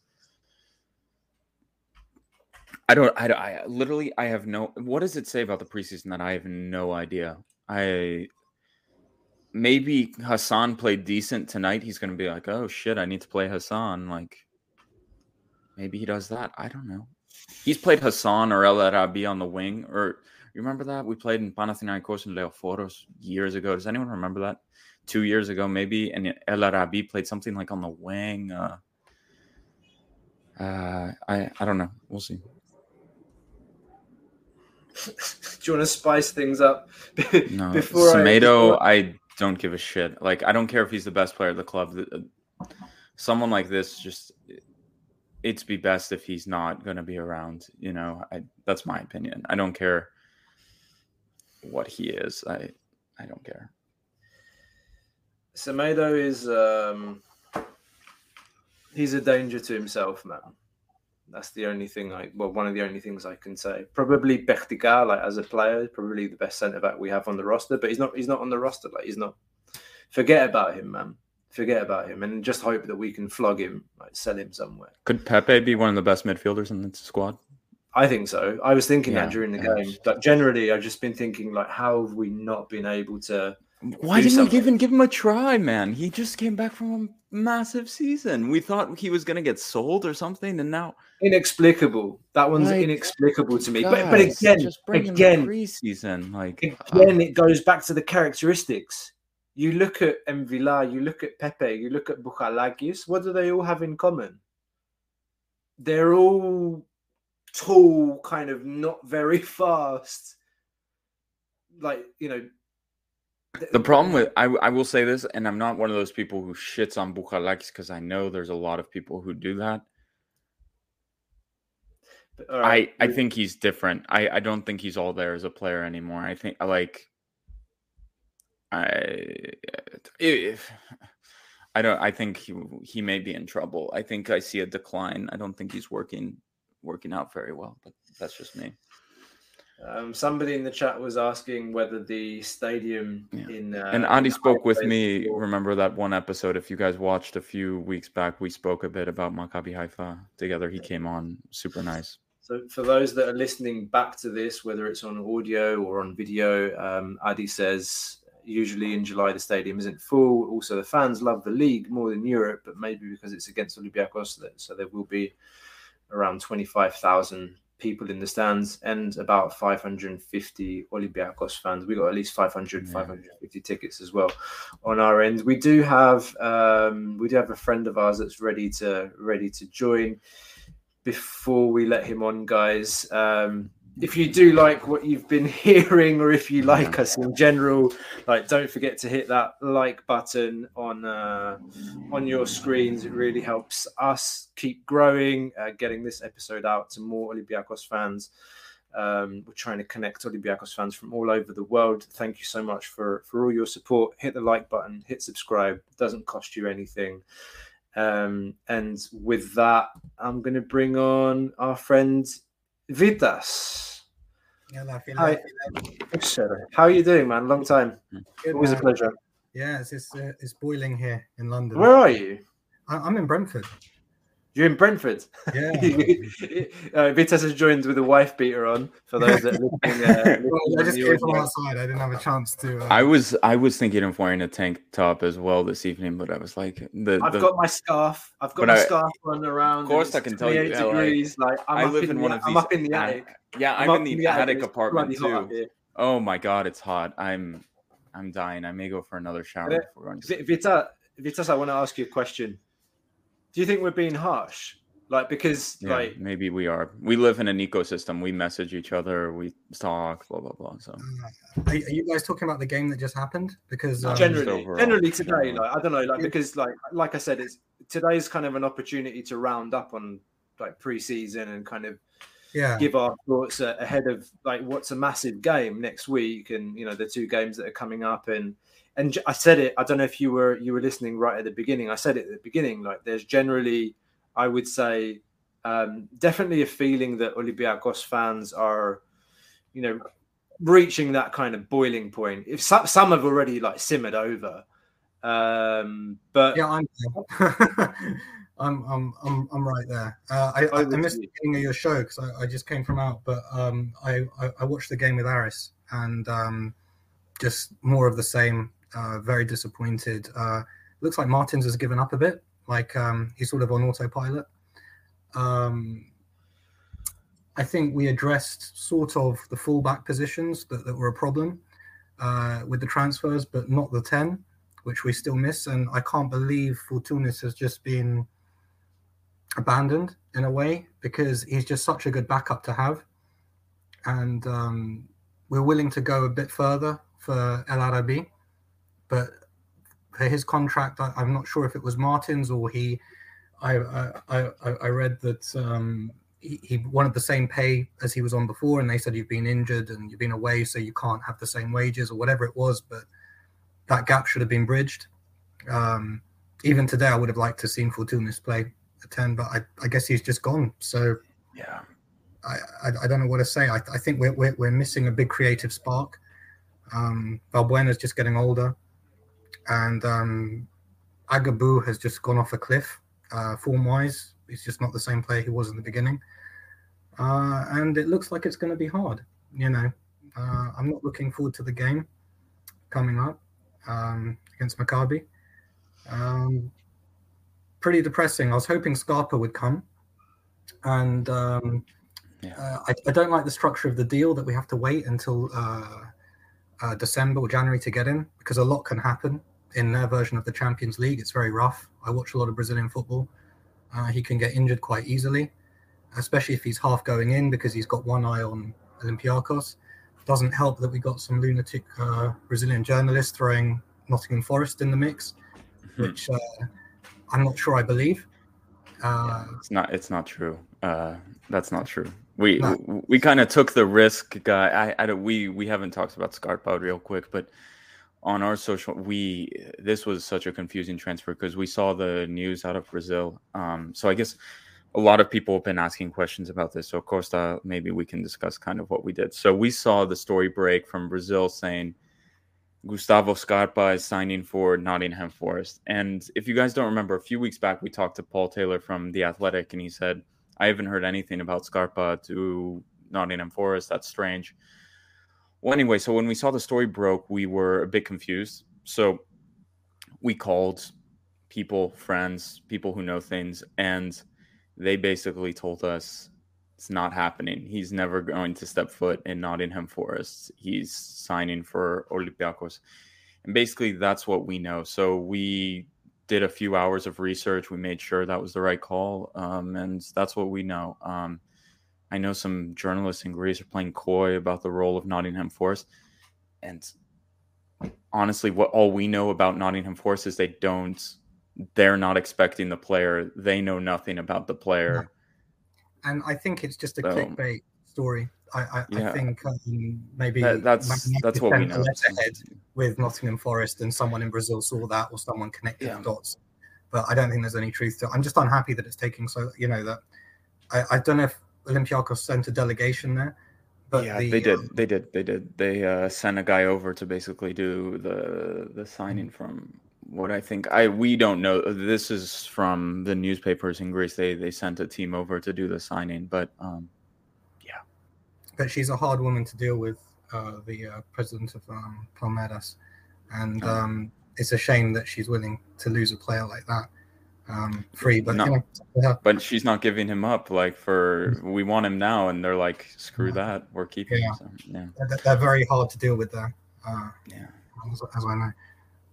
I don't. I, I literally. I have no. What does it say about the preseason that I have no idea? I maybe Hassan played decent tonight. He's gonna be like, oh shit, I need to play Hassan. Like maybe he does that. I don't know. He's played Hassan or El Arabi on the wing, or you remember that we played in Panathinaikos and Leoforos years ago. Does anyone remember that? Two years ago, maybe, and El Arabi played something like on the wing. Uh, uh, I I don't know. We'll see. *laughs* Do you want to spice things up? *laughs* No, before I- Semedo, I, don't give a shit. Like I don't care if he's the best player of the club. Someone like this, just it's be best if he's not going to be around. You know, I, that's my opinion. I don't care what he is. I I don't care. Semedo is um, he's a danger to himself, man. That's the only thing I well, one of the only things I can say. Probably Bertica, like as a player, probably the best centre back we have on the roster, but he's not he's not on the roster. Like he's not forget about him, man. Forget about him and just hope that we can flog him, like sell him somewhere. Could Pepe be one of the best midfielders in the squad? I think so. I was thinking Yeah, that during the yeah. game. But generally I've just been thinking like how have we not been able to Why didn't we something. even give him a try, man? He just came back from a massive season. We thought he was going to get sold or something, and now inexplicable. That one's Like, inexplicable to me. but but again, just bring him again, preseason, like uh, again, it goes back to the characteristics. You look at Mvila, you look at Pepe, you look at Bouchalakis. What do they all have in common? They're all tall, kind of not very *laughs* fast. Like you know, The problem with I, I will say this, and I'm not one of those people who shits on Bouchalakis because I know there's a lot of people who do that. right, I I think he's different. I I don't think he's all there as a player anymore. I think like I if I don't I think he he may be in trouble. I think I see a decline. I don't think he's working working out very well, but that's just me. Um, somebody in the chat was asking whether the stadium Yeah. in uh, and Andy in spoke with me. full. Remember that one episode? If you guys watched a few weeks back, we spoke a bit about Maccabi Haifa together. He came on, super nice. So for those that are listening back to this, whether it's on audio or on video, um, Adi says usually in July the stadium isn't full. Also, the fans love the league more than Europe, but maybe because it's against Olympiacos, so there will be around twenty five thousand people in the stands and about 550 Olympiacos fans. We got at least 500, Yeah. 550 tickets as well on our end. We do have um, we do have a friend of ours that's ready to ready to join. Before we let him on, guys, um, if you do like what you've been *laughs* hearing, or if you like us in general, like don't forget to hit that like button on uh, on your screens. It really helps us keep growing, uh, getting this episode out to more Olympiacos fans. Um, we're trying to connect Olympiacos fans from all over the world. Thank you so much for for all your support. Hit the like button, hit subscribe. It doesn't cost you anything. Um, and with that, I'm going to bring on our friend Vitas. Hi. How are you doing, man? Long time. Good, Always a pleasure. Yeah, it's it's, uh, it's boiling here in London. Where are you? I, I'm in Brentford. You're in Brentford. Yeah. *laughs* uh, Vitas has joined with a wife beater on. For those that are listening, uh, *laughs* Well, I just came from outside. I didn't have a chance to. Uh, I was I was thinking of wearing a tank top as well this evening, but I was like, the, I've the got my scarf. I've got But my I- scarf on around. Of course I can tell you, 28 yeah, like, degrees. Like, I'm I live in in the, one of I'm up in the at- attic. yeah, I'm, up in the, attic, attic apartment bloody hot up too. Oh my god, it's hot. I'm I'm dying. I may go for another shower Yeah. before going to sleep. Vita, Vitas, I want to ask you a question. Do you think we're being harsh? Like, because Yeah, like maybe we are. We live in an ecosystem. We message each other. We talk. Blah blah blah. So are, are you guys talking about the game that just happened? Because um, generally, overall, generally today, generally. like I don't know, like because like like I said, it's today's kind of an opportunity to round up on like pre-season and kind of yeah, give our thoughts uh, ahead of like what's a massive game next week and you know the two games that are coming up and and I said it I don't know if you were you were listening right at the beginning I said it at the beginning like there's generally I would say um, definitely a feeling that Olympiacos fans are you know reaching that kind of boiling point if some, some have already like simmered over um but yeah, I'm, *laughs* I'm, I'm, I'm, I'm right there. Uh, I, I, I missed the beginning of your show because I, I just came from out, but um, I, I, I watched the game with Aris and um, just more of the same. Uh, very disappointed. Uh, looks like Martins has given up a bit. Like um, he's sort of on autopilot. Um, I think we addressed sort of the fullback positions that, that were a problem uh, with the transfers, but not the 10, which we still miss. And I can't believe Fortounis has just been abandoned in a way because he's just such a good backup to have. And um, we're willing to go a bit further for El Arabi, but for his contract, I, I'm not sure if it was Martin's or he. I I, I, I read that um, he, he wanted the same pay as he was on before, and they said you've been injured and you've been away, so you can't have the same wages or whatever it was. But that gap should have been bridged. Um, even today, I would have liked to have seen Fortounis play a ten, but I, I guess he's just gone. So yeah, I, I, I don't know what to say. I, I think we're, we're, we're missing a big creative spark. Um, Valbuena's just getting older, and um, Agibou has just gone off a cliff uh, form wise. He's just not the same player he was in the beginning. Uh, and it looks like it's going to be hard. You know, uh, I'm not looking forward to the game coming up um, against Maccabi. Um, pretty depressing. I was hoping Scarpa would come. And um, Yeah. uh, I, I don't like the structure of the deal that we have to wait until uh, uh, December or January to get in because a lot can happen in their version of the Champions League. It's very rough. I watch a lot of Brazilian football. Uh, he can get injured quite easily, especially if he's half going in because he's got one eye on Olympiacos. Doesn't help that we got some lunatic uh, Brazilian journalist throwing Nottingham Forest in the mix, which uh, I'm not sure I believe. Uh, it's not. It's not true. Uh, that's not true. We No. we, we kind of took the risk, guy. I, I. We we haven't talked about Scarpa real quick, but on our social, we this was such a confusing transfer because we saw the news out of Brazil. Um, so I guess a lot of people have been asking questions about this. So, Costa, maybe we can discuss kind of what we did. So, we saw the story break from Brazil saying Gustavo Scarpa is signing for Nottingham Forest. And if you guys don't remember, a few weeks back, we talked to Paul Taylor from The Athletic, and he said, I haven't heard anything about Scarpa to Nottingham Forest. That's strange. Well, anyway, so when we saw the story broke, we were a bit confused. So, we called people, friends, people who know things, and they basically told us it's not happening. He's never going to step foot in Nottingham Forest. He's signing for Olympiacos. And basically, that's what we know. So we did a few hours of research. We made sure that was the right call. Um, and that's what we know. Um, I know some journalists in Greece are playing coy about the role of Nottingham Forest. And honestly, what all we know about Nottingham Forest is they don't they're not expecting the player. They know nothing about the player. And I think it's just a So- clickbait story. I, I, Yeah. I think um, maybe That- that's that's what we know. letterhead with Nottingham Forest, and someone in Brazil saw that, or someone connected Yeah. the dots. But I don't think there's any truth to it. I'm just unhappy that it's taking so. You know that I, I don't know if Olympiacos sent a delegation there, but yeah, the, they did. um, They did. They did. They uh, sent a guy over to basically do the the signing from what I think. I we don't know. This is from the newspapers in Greece. They they sent a team over to do the signing, but um, yeah. but she's a hard woman to deal with, uh, the uh, president of um, Palmeiras, and Oh. um, it's a shame that she's willing to lose a player like that um, free. But No. you know, yeah, but she's not giving him up. Like for we want him now, and they're like, screw that, we're keeping Yeah. him. So, yeah, they're, they're very hard to deal with there. Uh, yeah. as, as I know.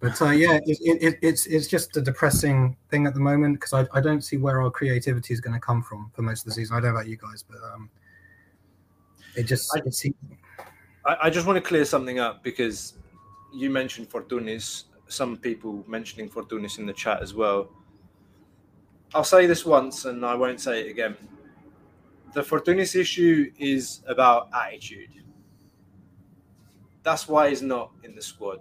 But uh, yeah, it, it, it, it's it's just a depressing thing at the moment because I, I don't see where our creativity is going to come from for most of the season. I don't know about you guys, but um, it just I- it seems, I, I just want to clear something up because you mentioned Fortounis. Some people mentioning Fortounis in the chat as well. I'll say this once and I won't say it again. The Fortounis issue is about attitude. That's why he's not in the squad.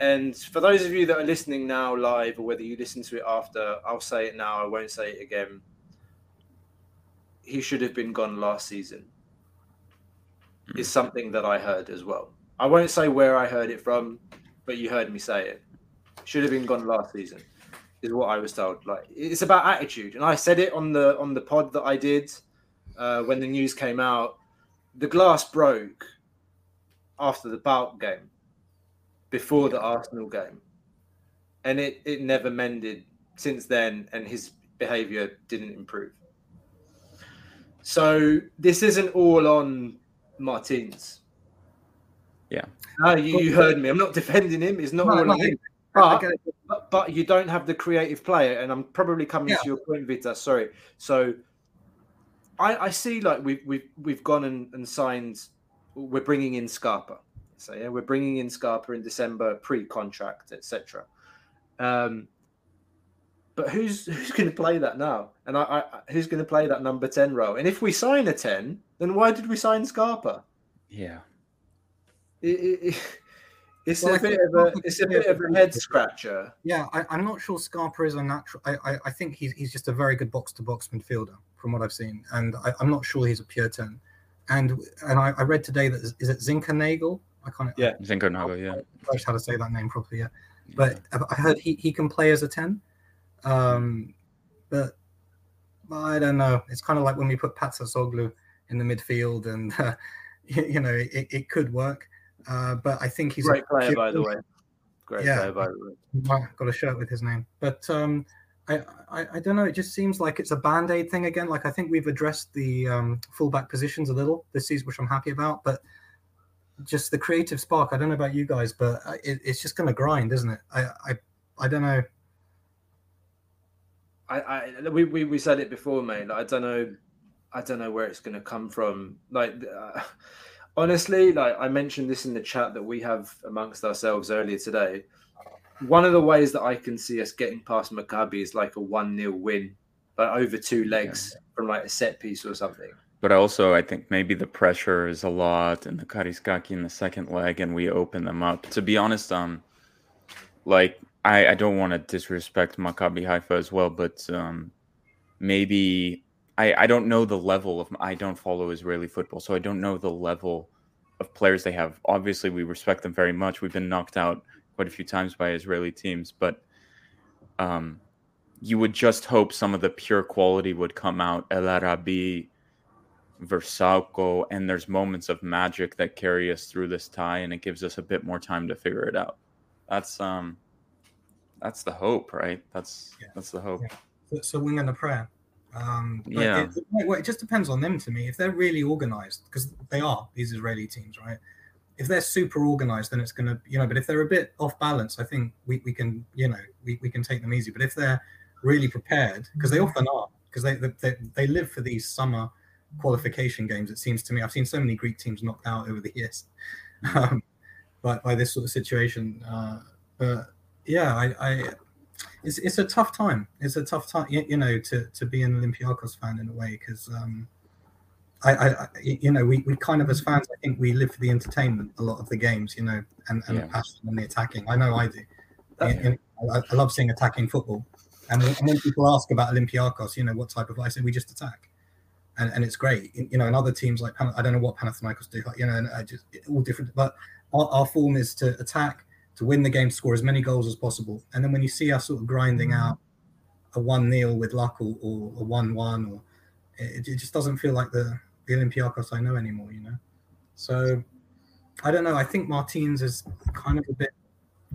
And for those of you that are listening now live, or whether you listen to it after, I'll say it now, I won't say it again. He should have been gone last season hmm. is something that I heard as well. I won't say where I heard it from, but you heard me say it. Should have been gone last season, is what I was told. Like it's about attitude, and I said it on the on the pod that I did uh, when the news came out. The glass broke after the Bout game, before the Arsenal game, and it it never mended since then, and his behaviour didn't improve. So this isn't all on Martins. Yeah. No, you, you heard me. I'm not defending him. It's not No, all no, on him. I But, but but you don't have the creative player, and I'm probably coming Yeah. to your point, Vita. Sorry. So I, I see like we've we've we've gone and, and signed. We're bringing in Scarpa. So yeah, we're bringing in Scarpa in December, pre-contract, etc. Um, but who's who's going to play that now? And I, I who's going to play that number ten role? And if we sign a ten, then why did we sign Scarpa? Yeah. It, it, it- it's Well, a I bit of a it's a bit of a head scratcher. Yeah, I, I'm not sure Scarpa is a natural. I, I, I think he's he's just a very good box to box midfielder from what I've seen, and I, I'm not sure he's a pure ten. And and I, I read today that is it Zinka Nagel? I can't. Yeah. Zinko Nago, yeah. I just how to say that name properly yet. But I heard he, he can play as a 10. Um, but I don't know. It's kind of like when we put Patsatzoglou in the midfield, and uh, *laughs* you, you know, it, it could work. Uh, but I think he's Great a player, by the way. Great Yeah. player, by the way. Got a shirt with his name. But um, I, I, I don't know. It just seems like it's a band aid thing again. Like I think we've addressed the um, fullback positions a little this season, which I'm happy about. But just the creative spark. I don't know about you guys, but uh, it, it's just going to grind, isn't it? I, I, I don't know. I, I we, we, we said it before, mate. Like, I don't know, I don't know where it's going to come from. Like, uh, honestly, like I mentioned this in the chat that we have amongst ourselves earlier today. One of the ways that I can see us getting past Maccabi is like a one 0 win, like over two legs from like a set piece or something. But also, I think maybe the pressure is a lot, and the Karaiskaki in the second leg, and we open them up. To be honest, um, like I, I don't want to disrespect Maccabi Haifa as well, but um, maybe I, I don't know the level of I don't follow Israeli football, so I don't know the level of players they have. Obviously, we respect them very much. We've been knocked out quite a few times by Israeli teams, but um, you would just hope some of the pure quality would come out. El Arabi, Vrsaljko, and there's moments of magic that carry us through this tie, and it gives us a bit more time to figure it out. That's um, that's the hope, right? That's Yeah. that's the hope. Yeah. So, so wing and a prayer. Um, but Yeah. It, it- well, it just depends on them to me. If they're really organized, because they are these Israeli teams, right? If they're super organized, then it's going to, you know, but if they're a bit off balance, I think we, we can, you know, we, we can take them easy. But if they're really prepared, because they often are, because they, they, they live for these summer qualification games, it seems to me. I've seen so many Greek teams knocked out over the years *laughs* um, by, by this sort of situation. Uh, but yeah, I, I it's it's a tough time. It's a tough time, you, you know, to to be an Olympiacos fan in a way because um, I, I, I you know we, we kind of as fans I think we live for the entertainment a lot of the games, you know, and, and Yeah. the passion and the attacking. I know I do. You- you know, I, I love seeing attacking football, and when, and when people ask about Olympiacos, you know, what type of I say we just attack. And, and it's great, you know. And other teams like I don't know what Panathinaikos do, like, you know, and I just all different. But our, our form is to attack, to win the game, score as many goals as possible. And then when you see us sort of grinding out a one 0 with luck or, or a one one, or it, it just doesn't feel like the the Olympiacos I know anymore. You know, so I don't know. I think Martins is kind of a bit,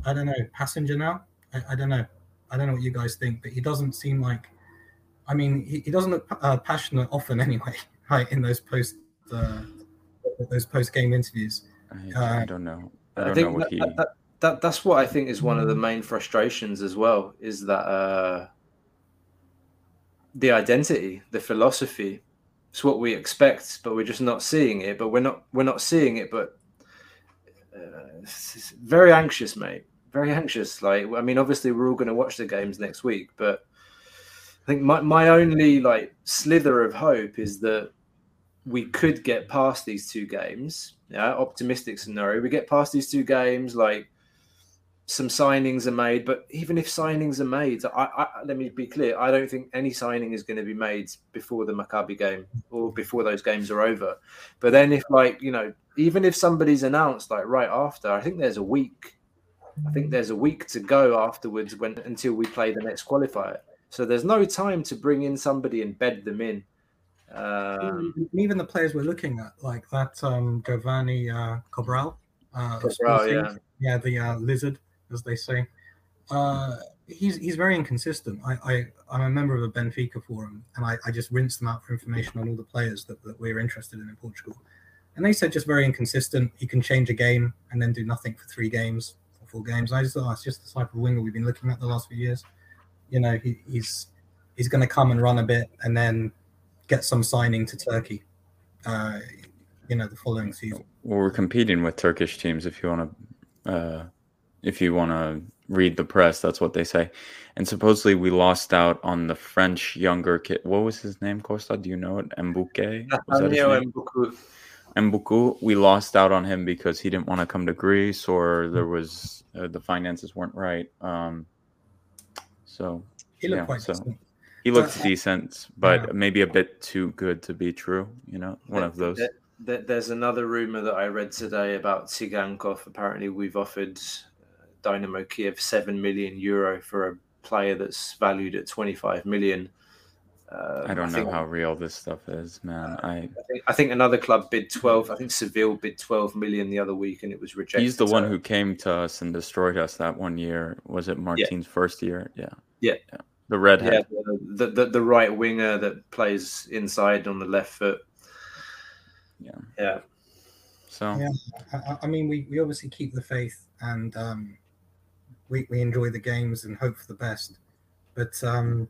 I don't know, passenger now. I, I don't know. I don't know what you guys think, but he doesn't seem like. I mean, he, he doesn't look uh, passionate often *laughs* anyway, right? In those post uh, those post game interviews. I, I Uh, don't know. I I, don't think know what that, he. that, that, that that's what I think is one of the main frustrations as well is that uh, the identity, the philosophy, it's what we expect, but we're just not seeing it. But we're not we're not seeing it. But uh, very anxious, mate. Very anxious. Like I mean, obviously we're all going to watch the games next week, but I think my my only like slither of hope is that we could get past these two games. Yeah, optimistic scenario. We get past these two games, like some signings are made, but even if signings are made, I, I let me be clear, I don't think any signing is going to be made before the Maccabi game or before those games are over. But then if like, you know, even if somebody's announced like right after, I think there's a week. I think there's a week to go afterwards when until we play the next qualifier. So there's no time to bring in somebody and bed them in. Um, even the players we're looking at, like that um, Jovane uh, Cabral, uh, Cabral, yeah. yeah, the uh, lizard, as they say. Uh, he's he's very inconsistent. I, I I'm a member of a Benfica forum, and I, I just rinse them out for information on all the players that, that we're interested in in Portugal, and they said just very inconsistent. He can change a game and then do nothing for three games or four games. I just thought oh, it's just the type of winger we've been looking at the last few years. You know, he, he's he's going to come and run a bit and then get some signing to Turkey. Uh, you know, the following season. Well, we're competing with Turkish teams. If you want to, uh, if you want to read the press, that's what they say. And supposedly we lost out on the French younger kid. What was his name, Costa? Do you know it? Mbouke? Was that his name? Mbuku. Mbuku. We lost out on him because he didn't want to come to Greece, or there was uh, the finances weren't right. Um, so He looked Yeah, quite so- decent. he looked decent, but yeah. maybe a bit too good to be true. You know, one of those. There- there- There's another rumor that I read today about Tsygankov. Apparently, we've offered Dynamo Kiev seven million euro for a player that's valued at 25 million. Uh, I don't know think, how real this stuff is, man. I I think, I think another club bid 12. I think Seville bid 12 million the other week, and it was rejected. He's the one who came to us and destroyed us that one year. Was it Martin's first year? Yeah. Yeah. The redhead. yeah, the, the the right winger that plays inside on the left foot. Yeah. Yeah. So Yeah. I, I- I mean, we, we obviously keep the faith and um, we, we enjoy the games and hope for the best. But um,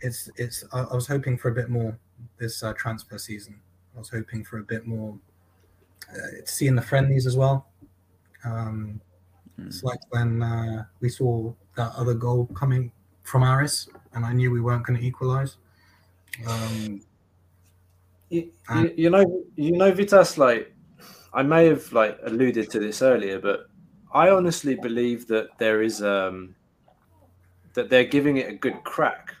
it's it's I, I was hoping for a bit more this uh, transfer season. I was hoping for a bit more uh, seeing the friendlies as well. Um, It's like when uh, we saw that other goal coming from Aris, and I knew we weren't going to equalize. Um, You, you, you know, you know, Vitas. Like, I may have like alluded to this earlier, but I honestly believe that there is um that they're giving it a good crack.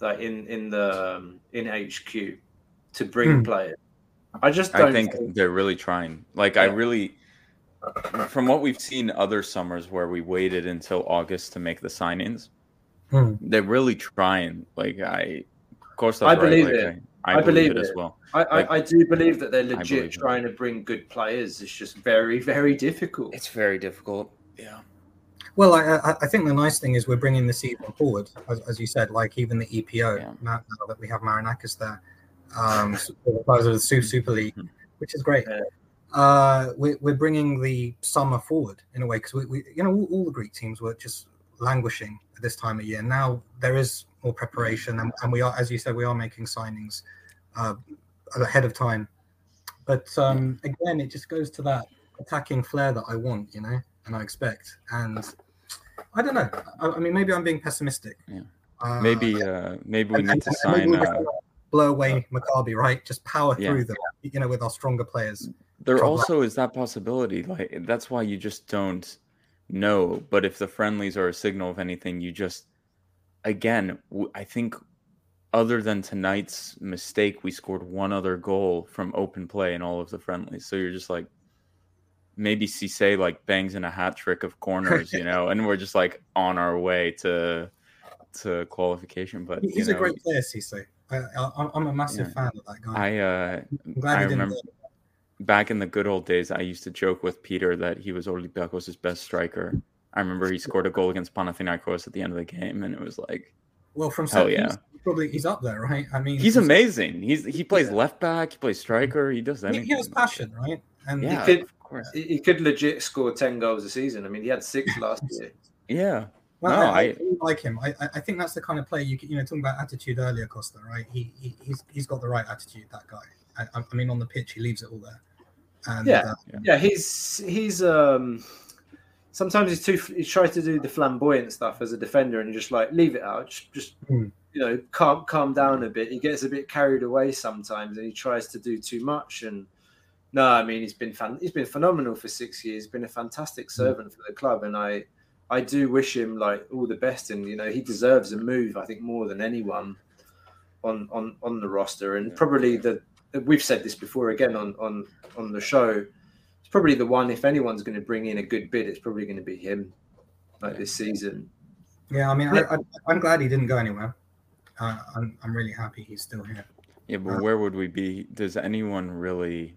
like in in the um, in HQ to bring Hmm. players. I just don't I think they're really trying. Like I really from what we've seen other summers where we waited until August to make the signings, Hmm. they're really trying. Like I Costa's I right, believe like, it. I, I I believe, believe it as well. I, Like, I, I do believe that they're believe legit it. trying to bring good players. It's just very, very difficult. It's very difficult. Yeah. Well, I, I, I think the nice thing is we're bringing the season forward, as, as you said, like even the EPO, Yeah. now, now that we have Marinakis there, um, *laughs* so the players of the Super League, Mhm. which is great. Yeah. Uh, we, we're bringing the summer forward in a way because we, we, you know, all, all the Greek teams were just languishing at this time of year. Now there is more preparation, and, and we are, as you said, we are making signings uh, ahead of time. But um, again, it just goes to that attacking flair that I want, you know, and I expect. And I don't know. I, I mean, maybe I'm being pessimistic. Yeah. Uh, Maybe uh maybe we and- need to and- and sign uh, blow away Maccabi, right? Just power Yeah. through them, you know, with our stronger players. There trouble. also is that possibility. Like that's why you just don't know. But if the friendlies are a signal of anything, you just again, I think other than tonight's mistake, we scored one other goal from open play in all of the friendlies. So you're just like maybe Cisse like bangs in a hat trick of corners, you know, and we're just like on our way to to qualification. But He's you a great player, Cisse. I, I'm a massive Yeah. fan of that guy. I uh I'm glad I he didn't remember back in the good old days, I used to joke with Peter that he was Olympiakos' best striker. I remember he scored a goal against Panathinaikos at the end of the game, and it was like Well, from Hell yeah. piece, probably he's up there, right? I mean, he's from- amazing. He's he plays Yeah. left back, he plays striker, he does He, anything. he has passion, right? And Yeah, could- of course. He he could legit score 10 goals a season. I mean, he had six *laughs* last year. Yeah, Well, No, I, I, I- like him. I, I- I think that's the kind of player you can, you know, talking about attitude earlier, Costa, right? He, he he's he's got the right attitude. That guy. I, I mean, on the pitch, he leaves it all there. And, Yeah. uh, Yeah, he's he's um sometimes he's too he tries to do the flamboyant stuff as a defender and you just like leave it out. Just just Hmm. you know, calm calm down a bit. He gets a bit carried away sometimes and he tries to do too much and no, I mean he's been fan, he's been phenomenal for six years. He's been a fantastic Hmm. servant for the club, and I I do wish him like all the best. And you know he deserves a move. I think more than anyone on on on the roster, and probably the we've said this before again on on on the show. It's probably the one if anyone's going to bring in a good bid, it's probably going to be him, like this season. yeah, I mean, I, I, I'm glad he didn't go anywhere. Uh, I'm I'm really happy he's still here. yeah. But where would we be? Does anyone really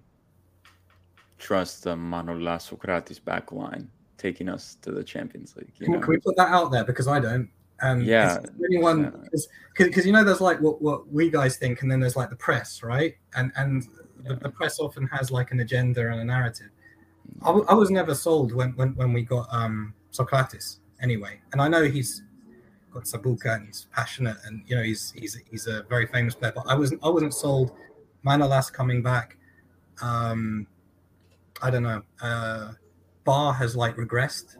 trust the Manolas Socrates back line taking us to the Champions League? You Can, know? can we put that out there because I don't. Um, Yeah. Anyone? Because you know, there's like what what we guys think, and then there's like the press, right? And and the, the press often has like an agenda and a narrative. I, w- I was never sold when, when when we got um Socrates anyway, and I know he's got Sabuka and he's passionate and you know he's he's he's a very famous player, but I wasn't I wasn't sold. Manolas coming back. Um, I don't know. Uh, Ba has like regressed.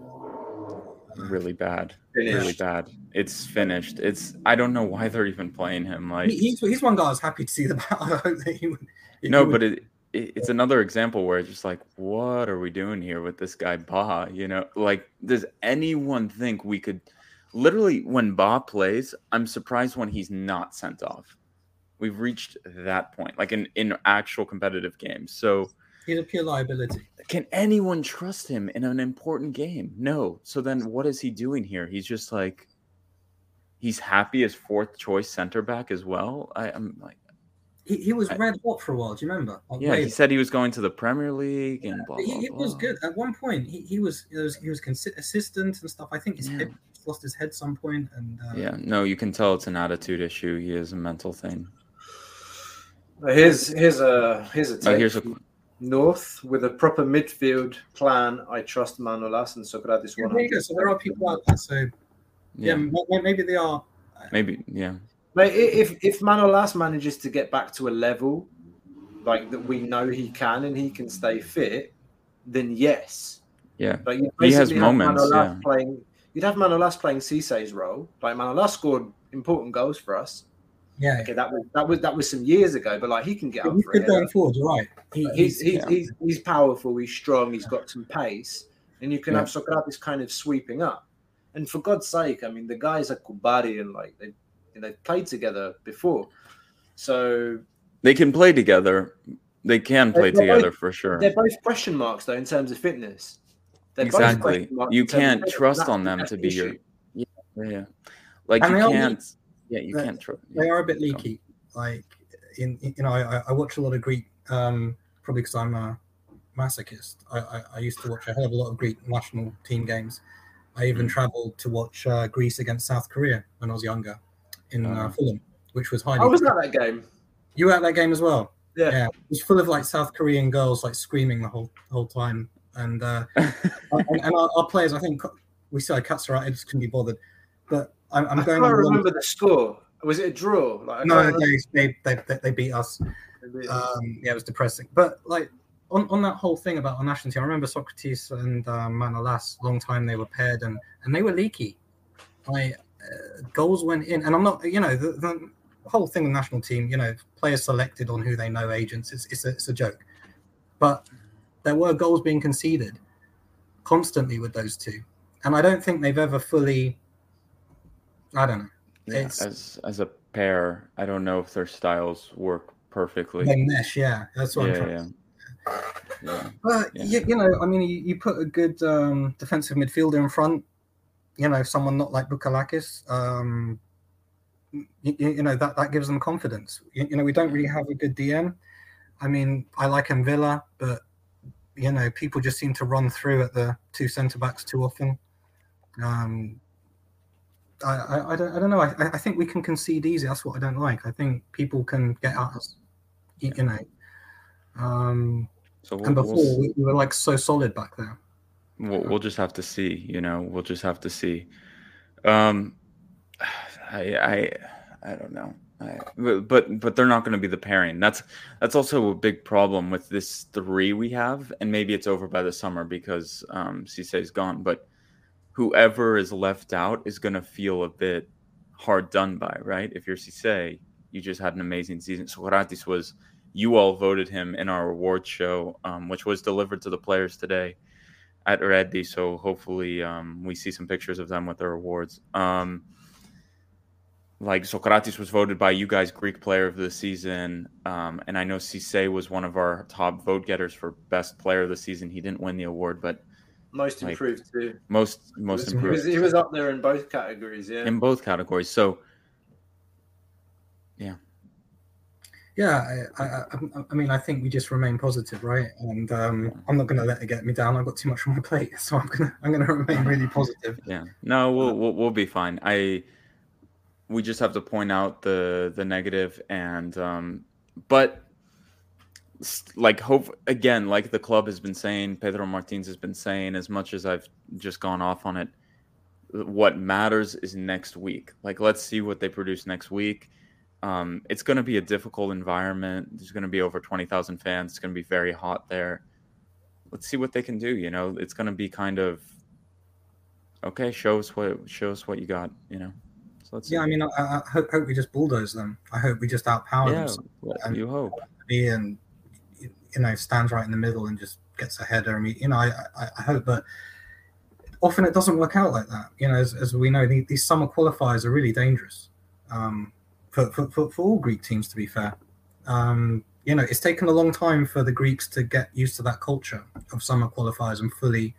really bad, Finished. really bad. It's finished. It's I don't know why they're even playing him. Like He, he's, he's one guy I was happy to see the battle. *laughs* I hope that he would. he no, would- but it, it it's another example where it's just like, what are we doing here with this guy Ba? You know, like does anyone think we could? Literally, when Ba plays, I'm surprised when he's not sent off. We've reached that point, like in in actual competitive games. So he's a pure liability. can anyone trust him in an important game? No. So then what is he doing here? He's just like he's happy as fourth choice center back as well. I, I'm like, He, he was red hot for a while. Do you remember? Like, yeah, way he said he was going to the Premier League and blah But blah. he, he was blah. good at one point. He, he was he was he was consi- assistant and stuff. I think his Yeah. head he's lost his head some point and uh, Yeah, no, you can tell it's an attitude issue. He is a mental thing. Here's here's a here's a Oh, here's a North with a proper midfield plan. I trust Manolas and Socrates. Yeah, there you go. So there are people out there. So yeah, yeah, maybe they are. maybe yeah. Mate, if if Manolas manages to get back to a level like that, we know he can, and he can stay fit, then yes. Yeah. Like you He has basically have moments, Manolas yeah. playing. You'd have Manolas playing Cisse's role. Like Manolas scored important goals for us. Yeah, Okay, that was that was that was some years ago, but like he can get yeah. up he's for good it. going forward. You're right. He, He's he's, yeah. he's he's powerful. He's strong. He's got some pace, and you can Yeah. have Socrates kind of sweeping up. And for God's sake, I mean, the guys at Kubari and like they they played together before. So They can play together. They can play together both- for sure. they're both question marks though in terms of fitness. They're Exactly. You in terms of can't trust on them to be your issue. yeah, yeah, yeah. Like And you can't weak. yeah, you They- can't trust they are a bit leaky. Like in, in- you know, I, I watch a lot of Greek, um, probably because I'm a masochist. I, I, I used to watch a hell of a lot of Greek national team games. I even traveled to watch uh, Greece against South Korea when I was younger in uh, Fulham, which was highly. I was at that game. You were at that game as well. Yeah. yeah. it was full of like South Korean girls like screaming the whole whole time, and uh, *laughs* and, and our, our players. I think we said Katsura I just couldn't be bothered, but I'm, I'm I going. can't on long- remember the score. Was it a draw? Like, no, can't they, they, they, they, they beat us. Um, yeah, it was depressing. But like on, on that whole thing about our national team, I remember Socrates and um, Manolas, long time they were paired and, and they were leaky. Like uh, goals went in, and I'm not, you know, the, the whole thing with national team, you know, players selected on who they know, agents, it's, it's, a, it's a joke. But there were goals being conceded constantly with those two. And I don't think they've ever fully, I don't know. Yeah, It's- as as a pair, I don't know if their styles work perfectly. They mesh, yeah. That's what I'm trying yeah. to Yeah. But Yeah. you, you know, I mean, you, you put a good um, defensive midfielder in front. You know, someone not like Bouchalakis. Um, you, you know that that gives them confidence. You, you know, we don't really have a good DM. I mean, I like Mvila, but you know, people just seem to run through at the two centre backs too often. Um, I, I, I don't I don't know. I, I think we can concede easy. That's what I don't like. I think people can get at us. You, you know. Um, So and before we were like so solid back there. We'll, we'll just have to see you know we'll just have to see. Um i i i don't know. I, but but they're not going to be the pairing. That's that's also a big problem with this three we have and maybe it's over by the summer because um Cisse's gone but whoever is left out is going to feel a bit hard done by right? If you're Cisse you just had an amazing season. Socrates was you all voted him in our award show um, which was delivered to the players today at Reddy. So hopefully um, we see some pictures of them with their awards. Um, like Socrates was voted by you guys Greek Player of the Season, um, and I know Cisse was one of our top vote getters for Best Player of the Season. He didn't win the award, but Most like, improved too. most most was, improved he was up there in both categories. Yeah. in both categories. So yeah, Yeah, I, I, I, I mean, I think we just remain positive, right? And um, I'm not going to let it get me down. I've got too much on my plate, *laughs* so I'm gonna I'm gonna remain really positive. Yeah. No, we'll, we'll we'll be fine. I we just have to point out the the negative and um but like hope again like the club has been saying Pedro Martins has been saying as much as I've just gone off on it what matters is next week. Like let's see what they produce next week. Um it's going to be a difficult environment. There's going to be over 20,000 fans. It's going to be very hot there. Let's see what they can do, you know. It's going to be kind of okay show us what show us what you got you know so let's Yeah, I mean, I, I hope, hope we just bulldoze them. I hope we just outpower yeah them. and- you hope and you know stands right in the middle and just gets a header. I mean, you know, I, I, I hope, but often it doesn't work out like that. You know, as, as we know, the, these summer qualifiers are really dangerous um, for, for, for, for all Greek teams. To be fair, um, you know, it's taken a long time for the Greeks to get used to that culture of summer qualifiers and fully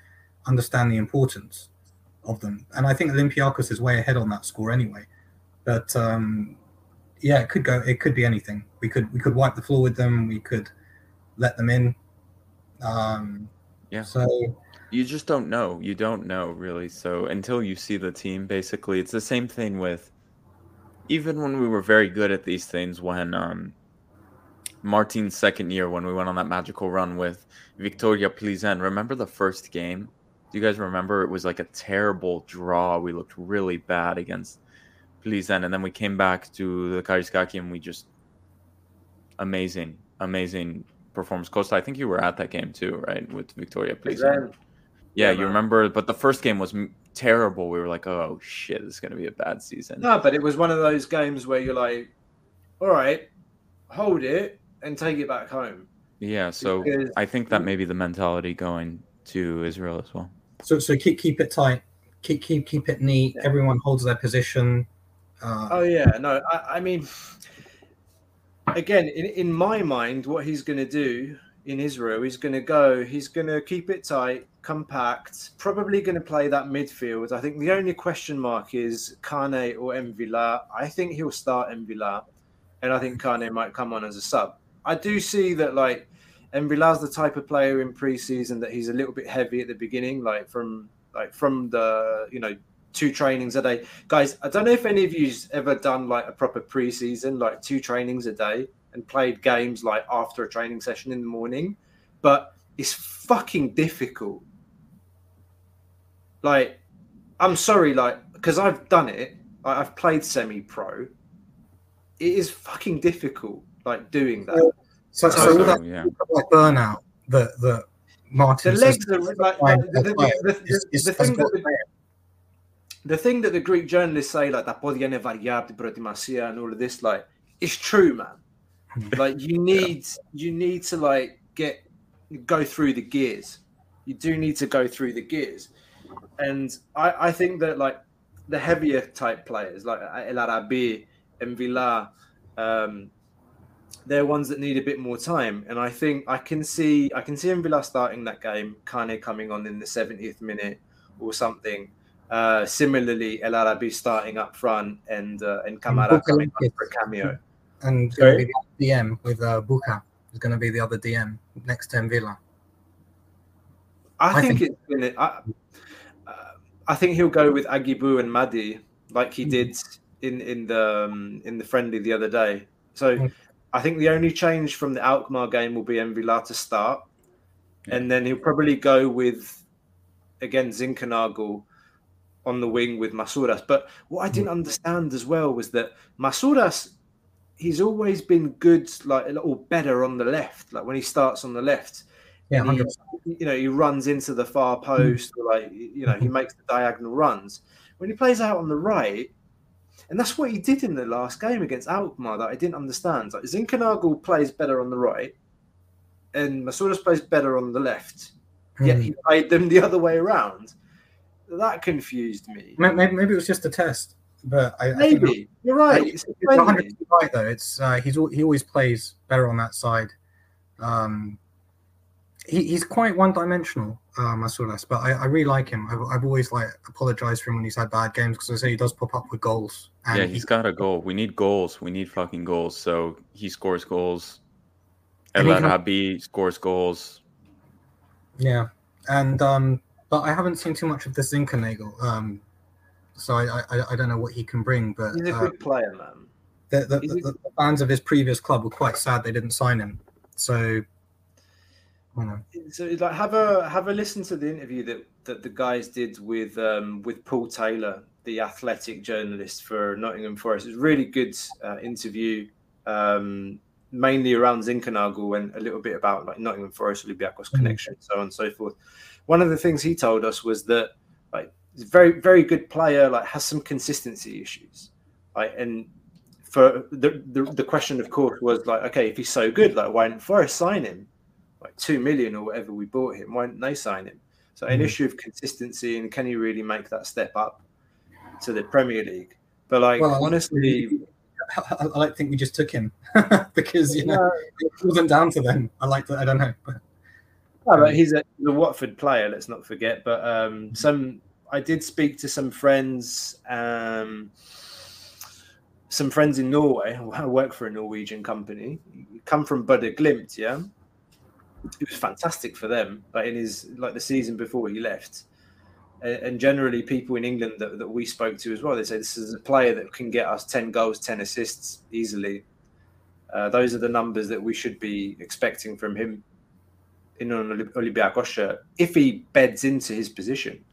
understand the importance of them. And I think Olympiacos is way ahead on that score anyway. But um, yeah, it could go. It could be anything. We could we could wipe the floor with them. We could let them in. Um, Yeah. So you just don't know you don't know really so until you see the team basically it's the same thing with even when we were very good at these things when um martin's second year when we went on that magical run with Viktoria Plzen remember the first game? Do you guys remember? It was like a terrible draw. We looked really bad against Plzen and then we came back to the Karaiskaki and we just amazing amazing performance. Costa i think you were at that game too right with Viktoria Plzen yeah, Yeah, you remember, but the first game was terrible. We were like, "Oh shit, this is gonna be a bad season." No, but it was one of those games where you're like, all right, hold it and take it back home. Yeah, so Because- I think that may be the mentality going to Israel as well. so so keep keep it tight. Keep keep keep it neat. Everyone holds their position. Uh, Oh yeah, no, I, I mean, again, in, in my mind, what he's going to do in Israel, he's going to go, he's going to keep it tight, compact, probably going to play that midfield. I think the only question mark is Kane or Mvila. I think he'll start Mvila, and I think Kane might come on as a sub. I do see that like Mvila's the type of player in preseason that he's a little bit heavy at the beginning, like from like from the you know two trainings a day. Guys, I don't know if any of you's ever done like a proper preseason, like two trainings a day and played games like after a training session in the morning, but it's fucking difficult. Like, I'm sorry, like, because I've done it, I- I've played semi pro. It is fucking difficult, like, doing that. so, so, So, all that yeah. like burnout that that The Martin legs says are like, like, Fine, the, the, fine. the, the, is- is- the has thing got that the, the thing that the Greek journalists say, like that podia είναι βαριά από την προετοιμασία and all of this, like it's true, man. Like you *laughs* need you need to like get go through the gears. You do need to go through the gears, and I I think that like the heavier type players like El Arabi and Mvila, um, they're ones that need a bit more time. And I think I can see I can see Mvila starting that game, Kane coming on in the 70th minute or something. Uh, similarly, El Arabi starting up front and uh, and Kamara coming on for a cameo. And be the DM with uh, Buka is going to be the other DM next to Mvila. I, I think, think- it's gonna. I, uh, I think he'll go with Agibou and Mady like he did in in the um, in the friendly the other day. So Mm. I think the only change from the Alkmaar game will be Mvila to start, and then he'll probably go with again Zinkernagel on the wing with Masouras. But what I didn't understand as well was that Masouras he's always been good, like or better on the left. Like when he starts on the left, Yeah, he- you know, he runs into the far post, or like you know, he makes the diagonal runs. When he plays out on the right, and that's what he did in the last game against Alkmaar that I didn't understand. Like Zinkernagel plays better on the right, and Masouras plays better on the left. Yet Hmm. he played them the other way around. That confused me. Maybe, maybe it was just a test, but I, I think Maybe you're right. It's It's 100% right though. It's uh, he's al- he always plays better on that side. Um, he, he's quite one-dimensional, uh, Masouras, but I, I really like him. I've, I've always like apologized for him when he's had bad games because I say he does pop up with goals. And yeah, he- he's got a goal. We need goals. We need fucking goals. So he scores goals. And El he Arabi scores goals. yeah, and um, but I haven't seen too much of this Zinkernagel. Um, so I, I I don't know what he can bring, but He's a uh, good player, man. the, the, the, the fans of his previous club were quite sad they didn't sign him. So, you know. So like have a have a listen to the interview that that the guys did with um with Paul Taylor, the athletic journalist for Nottingham Forest. It was a really good uh, interview, um, mainly around Zinkernagel and a little bit about like Nottingham Forest, Olympiacos connection, so on and so forth. One of the things he told us was that like he's a very very good player, like has some consistency issues, like and. For the, the the question, of course, was like, okay, if he's so good, like, why didn't Forest sign him? like two million or whatever we bought him. Why didn't they sign him? So an Mhm. issue of consistency and can he really make that step up to the Premier League? But like Well, honestly, I, I like think we just took him *laughs* because you know it wasn't down to them. I like that. I don't know, but no, but he's a, he's a Watford player. Let's not forget. But um, some I did speak to some friends. Um, some friends in Norway. I *laughs* work for a Norwegian company. Come from Bodø/Glimt, yeah. It was fantastic for them, but in his like the season before he left, and generally people in England that, that we spoke to as well, they say this is a player that can get us ten goals, ten assists easily. Uh, those are the numbers that we should be expecting from him in an Olymp- Olympiacos shirt if he beds into his position.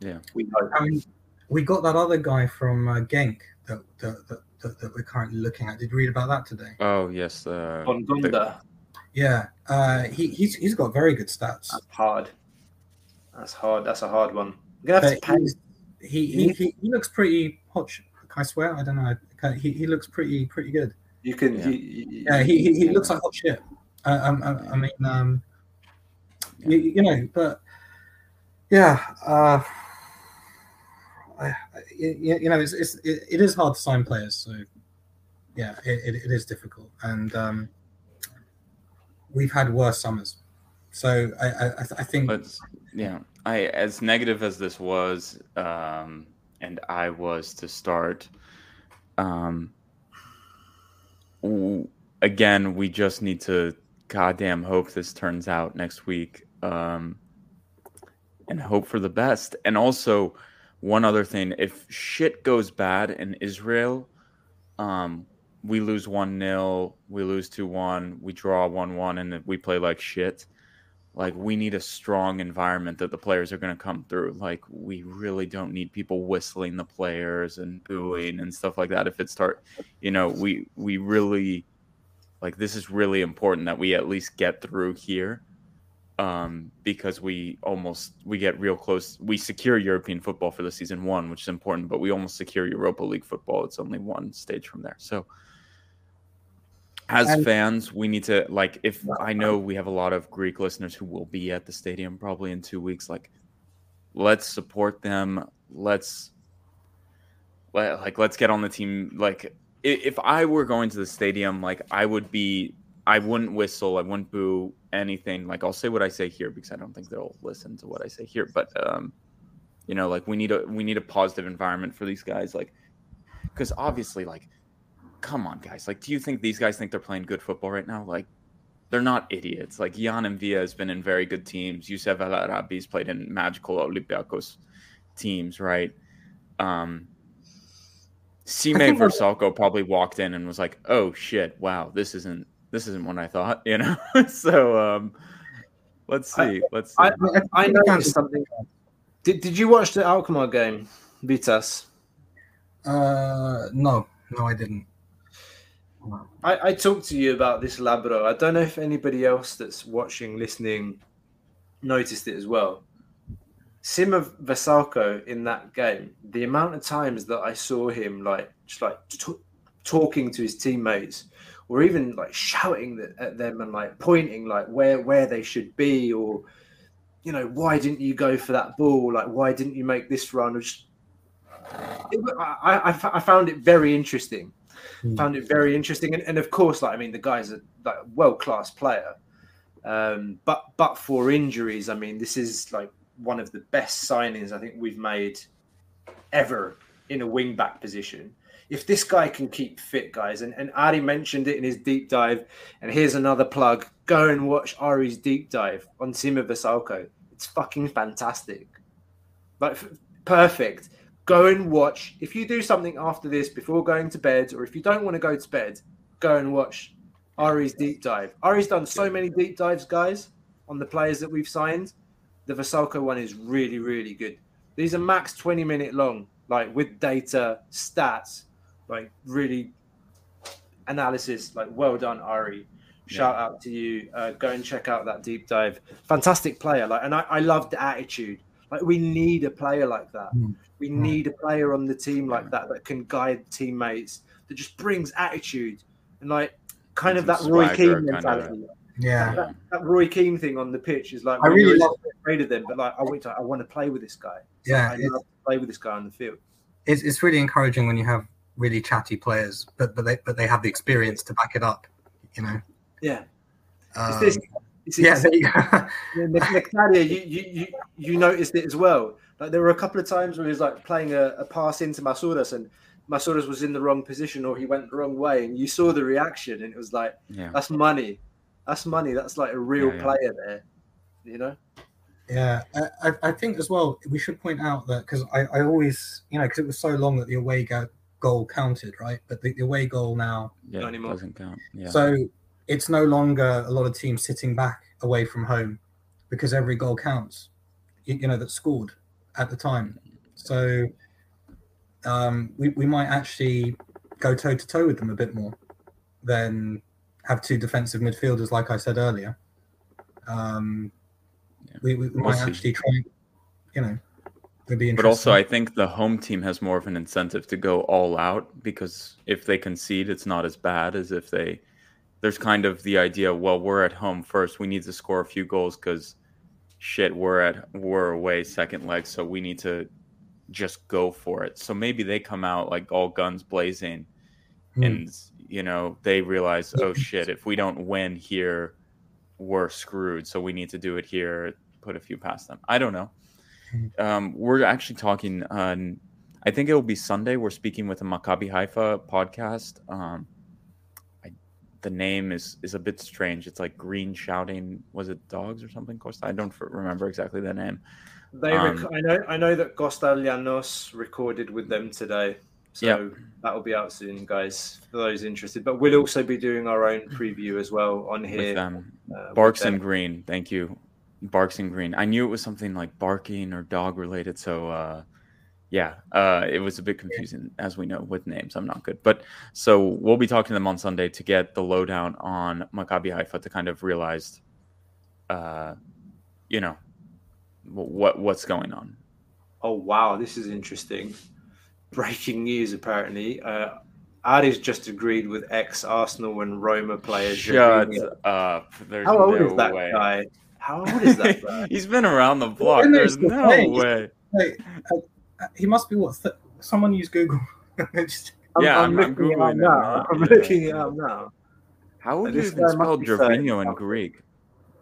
Yeah. we hope. I mean, we got that other guy from uh, Genk that that, that that that we're currently looking at. Did you read about that today? Oh yes, uh, on Gunda. Yeah, uh, he he's he's got very good stats. That's hard. That's hard. That's a hard one. I'm gonna have to But pay. he, he, he, he looks pretty hot. sh- I swear, I don't know. He, he looks pretty pretty good. You can. Yeah. You, you, Yeah, he, he, he looks like hot shit. Uh, um, I, I mean, um, you, you know, but yeah, uh, I, you, know, it's, it's it, it is hard to sign players. So yeah, it, it, it is difficult, and um, we've had worse summers. So I I, I think. But yeah, I as negative as this was, um, and I was to start. Um, again, we just need to goddamn hope this turns out next week. Um, and hope for the best. And also, one other thing: if shit goes bad in Israel, um, we lose one 0 we lose two one, we draw one one, and we play like shit. Like we need a strong environment that the players are going to come through. Like we really don't need people whistling the players and booing and stuff like that. If it start, you know, we we really like this is really important that we at least get through here um, because we almost we get real close. We secure European football for the season one, which is important, but we almost secure Europa League football. It's only one stage from there. So, as And- fans, we need to like. If I know we have a lot of Greek listeners who will be at the stadium probably in two weeks, like, let's support them. Let's let, like let's get on the team. Like, if I were going to the stadium, like I would be I wouldn't whistle, I wouldn't boo anything. Like I'll say what I say here because I don't think they'll listen to what I say here. But um, you know, like we need a we need a positive environment for these guys, like because obviously, like, come on, guys, like, do you think these guys think they're playing good football right now? Like, they're not idiots. Like Yann Mvila has been in very good teams. Yusuf El Arabi's played in magical Olympiacos teams, right? Um, Sime Vrsaljko probably walked in and was like, "Oh shit, wow, this isn't this isn't what I thought," you know. *laughs* so um, let's see, let's see. I, I, I noticed something. Did, did you watch the Alkmaar game, Vitas? Uh, no, no, I didn't. I, I talked to you about this Labro. I don't know if anybody else that's watching, listening, noticed it as well. Sime Vrsaljko in that game, the amount of times that I saw him like just like t- talking to his teammates, or even like shouting at them and like pointing like where where they should be, or you know why didn't you go for that ball? Like why didn't you make this run? Just, it, I, I, I found it very interesting. Found it very interesting. And, and of course like i mean the guy's a like world class player. Um but but for injuries i mean this is like one of the best signings i think we've made ever in a wing back position if this guy can keep fit guys and, and ari mentioned it in his deep dive and here's another plug go and watch ari's deep dive on Sime Vrsaljko it's fucking fantastic like f- perfect go and watch. If you do something after this before going to bed, or if you don't want to go to bed, go and watch Ari's deep dive. Ari's done so many deep dives, guys, on the players that we've signed. The Vrsaljko one is really, really good. These are max 20 minute long, like with data, stats, like really analysis. Like, well done, Ari. Shout out to you. Uh, go and check out that deep dive. Fantastic player. Like, and I, I love the attitude. Like, we need a player like that. We need a player on the team like that that can guide teammates, that just brings attitude and like kind of that Roy Keane mentality. Yeah, That, that Roy Keane thing on the pitch is like I really love afraid of them, but like I want to, I want to play with this guy. So Yeah, I it's- love to play with this guy on the field. it's, it's really encouraging when you have really chatty players, but but they but they have the experience to back it up. You know. Yeah, Um, it's this. It's, yeah, it's, there you go. *laughs* Yeah, Nic- Nectaria, you, you you you noticed it as well. Like there were a couple of times where he was like playing a, a pass into Masouras and Masouras was in the wrong position or he went the wrong way, and you saw the reaction, and it was like yeah, that's money, that's money, that's like a real Yeah, yeah. player there, you know. Yeah, I, I- I think as well we should point out that because I, I always you know because it was so long that the away go, goal counted right, but the, the away goal now yeah, not anymore. doesn't count. Yeah, so it's no longer a lot of teams sitting back away from home because every goal counts. You, you know that scored at the time, so um, we we might actually go toe to toe with them a bit more than have two defensive midfielders like I said earlier. Um, Yeah. We, we, we We'll might see. actually try, you know, it'd be interesting. but also I think the home team has more of an incentive to go all out because if they concede, it's not as bad as if they. There's kind of the idea. Well, we're at home first. We need to score a few goals because, shit, we're at we're away second leg, so we need to just go for it. So maybe they come out like all guns blazing Hmm. and you know they realize oh shit if we don't win here we're screwed so we need to do it here put a few past them i don't know um, we're actually talking on i think it will be sunday we're speaking with a maccabi haifa podcast um, I, the name is is a bit strange it's like green shouting was it dogs or something Costa? i don't f- remember exactly the name They, rec- Um, I know, I know that Costa Llanos recorded with them today, so that'll be out soon, guys. For those interested, but we'll also be doing our own preview as well on here. with uh, with Barks them. and Green. Thank you. Barks and Green. I knew it was something like barking or dog related. So, uh, yeah, uh, it was a bit confusing, as we know, with names. I'm not good. But so we'll be talking to them on Sunday to get the lowdown on Maccabi Haifa to kind of realize, uh, you know, what what's going on. Oh wow, this is interesting. Breaking news, apparently. Uh, Adi's just agreed with ex Arsenal and Roma player. Shut How old no is that way. guy? How old is that *laughs* guy? He's been around the block. When There's the no face? way. Wait, uh, he must be what? Th- someone use Google. *laughs* Just- I'm, Yeah, I'm, I'm- I'm looking it up Googling it now. now. I'm Yeah. looking it up now. How would you This even guy must spell Gervinho in Greek?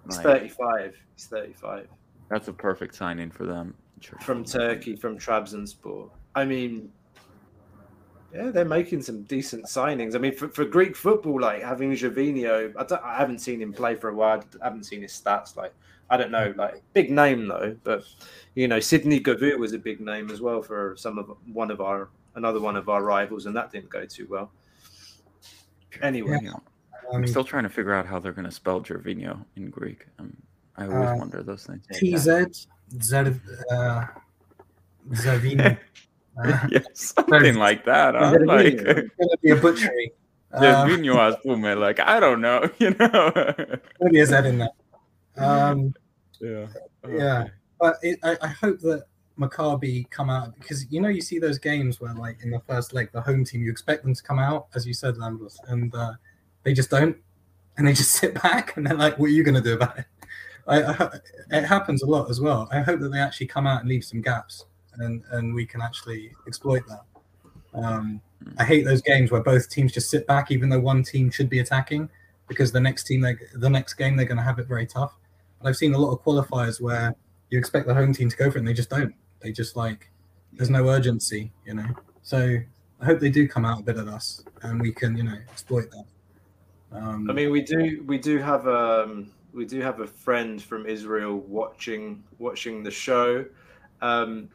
He's Like, 35. He's 35. That's a perfect signing for them. From Turkey, from Trabzonspor. I mean, yeah, they're making some decent signings. I mean, for, for Greek football, like having Gervinho, I, don't, I haven't seen him play for a while. I haven't seen his stats. Like, I don't know, like big name though. But you know, Sidney Govou was a big name as well for some of one of our another one of our rivals, and that didn't go too well. Anyway, Gervinho. um, I'm still trying to figure out how they're going to spell Gervinho in Greek. Um, I always Uh, wonder those things. TZ Zer, uh, Zavino. *laughs* *laughs* Yeah, *laughs* something like that. Huh? Like Gervinho. gonna be a butchery. *laughs* Uh, Gervinho as Pume, Like I don't know, you know. gonna be a Z in there. Um, yeah. Yeah. but it, I, I hope that Maccabi come out because you know you see those games where like in the first leg the home team you expect them to come out as you said Lambros and uh, they just don't and they just sit back and they're like what are you going to do about it I, I, it happens a lot as well I hope that they actually come out and leave some gaps and and we can actually exploit that um, I hate those games where both teams just sit back even though one team should be attacking because the next team the next game they're going to have it very tough but I've seen a lot of qualifiers where you expect the home team to go for it and they just don't. They just like there's no urgency, you know. So I hope they do come out a bit at us and we can, you know, exploit that. Um, I mean, we do we do have um we do have a friend from Israel watching watching the show. Um,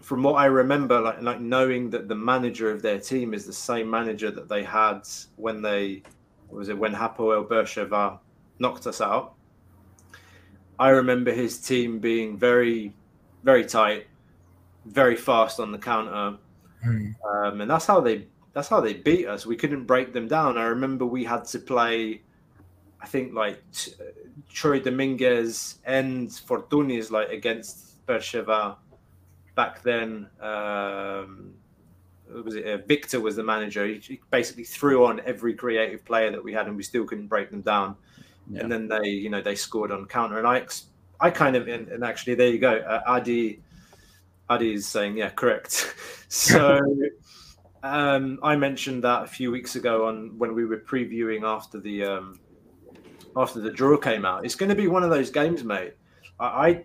from what I remember, like like knowing that the manager of their team is the same manager that they had when they was it when Hapoel Beersheva knocked us out. I remember his team being very, very tight, very fast on the counter, mm, um, and that's how they that's how they beat us. We couldn't break them down. I remember we had to play, I think like t- Troy Dominguez and Fortounis like against Beersheva back then. Um, was it uh, Victor was the manager. He, he basically threw on every creative player that we had, and we still couldn't break them down. Yeah. And then they, you know, they scored on counter, and I, ex- I kind of, and, and actually, there you go. Uh, Adi, Adi is saying, yeah, correct. *laughs* so. *laughs* Um, I mentioned that a few weeks ago on when we were previewing after the um, after the draw came out. It's going to be one of those games, mate. I,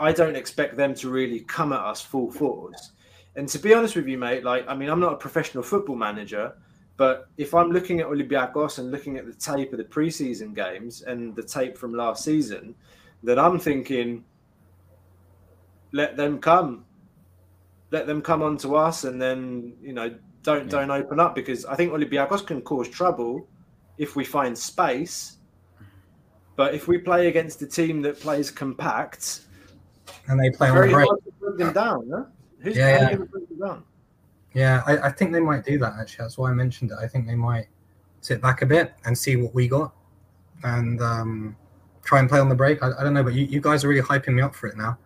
I don't expect them to really come at us full force. And to be honest with you, mate, like I mean, I'm not a professional football manager, but if I'm looking at Olympiacos and looking at the tape of the preseason games and the tape from last season, then I'm thinking, let them come let them come on to us and then you know don't Yeah. don't open up because I think Olympiacos can cause trouble if we find space. But if we play against a team that plays compact, and they play on the very break. hard to bring them down. Huh? Who's Yeah, how are you yeah. bring them down? Yeah, I, I think they might do that actually. That's why I mentioned it. I think they might sit back a bit and see what we got and um, try and play on the break. I, I don't know, but you, you guys are really hyping me up for it now.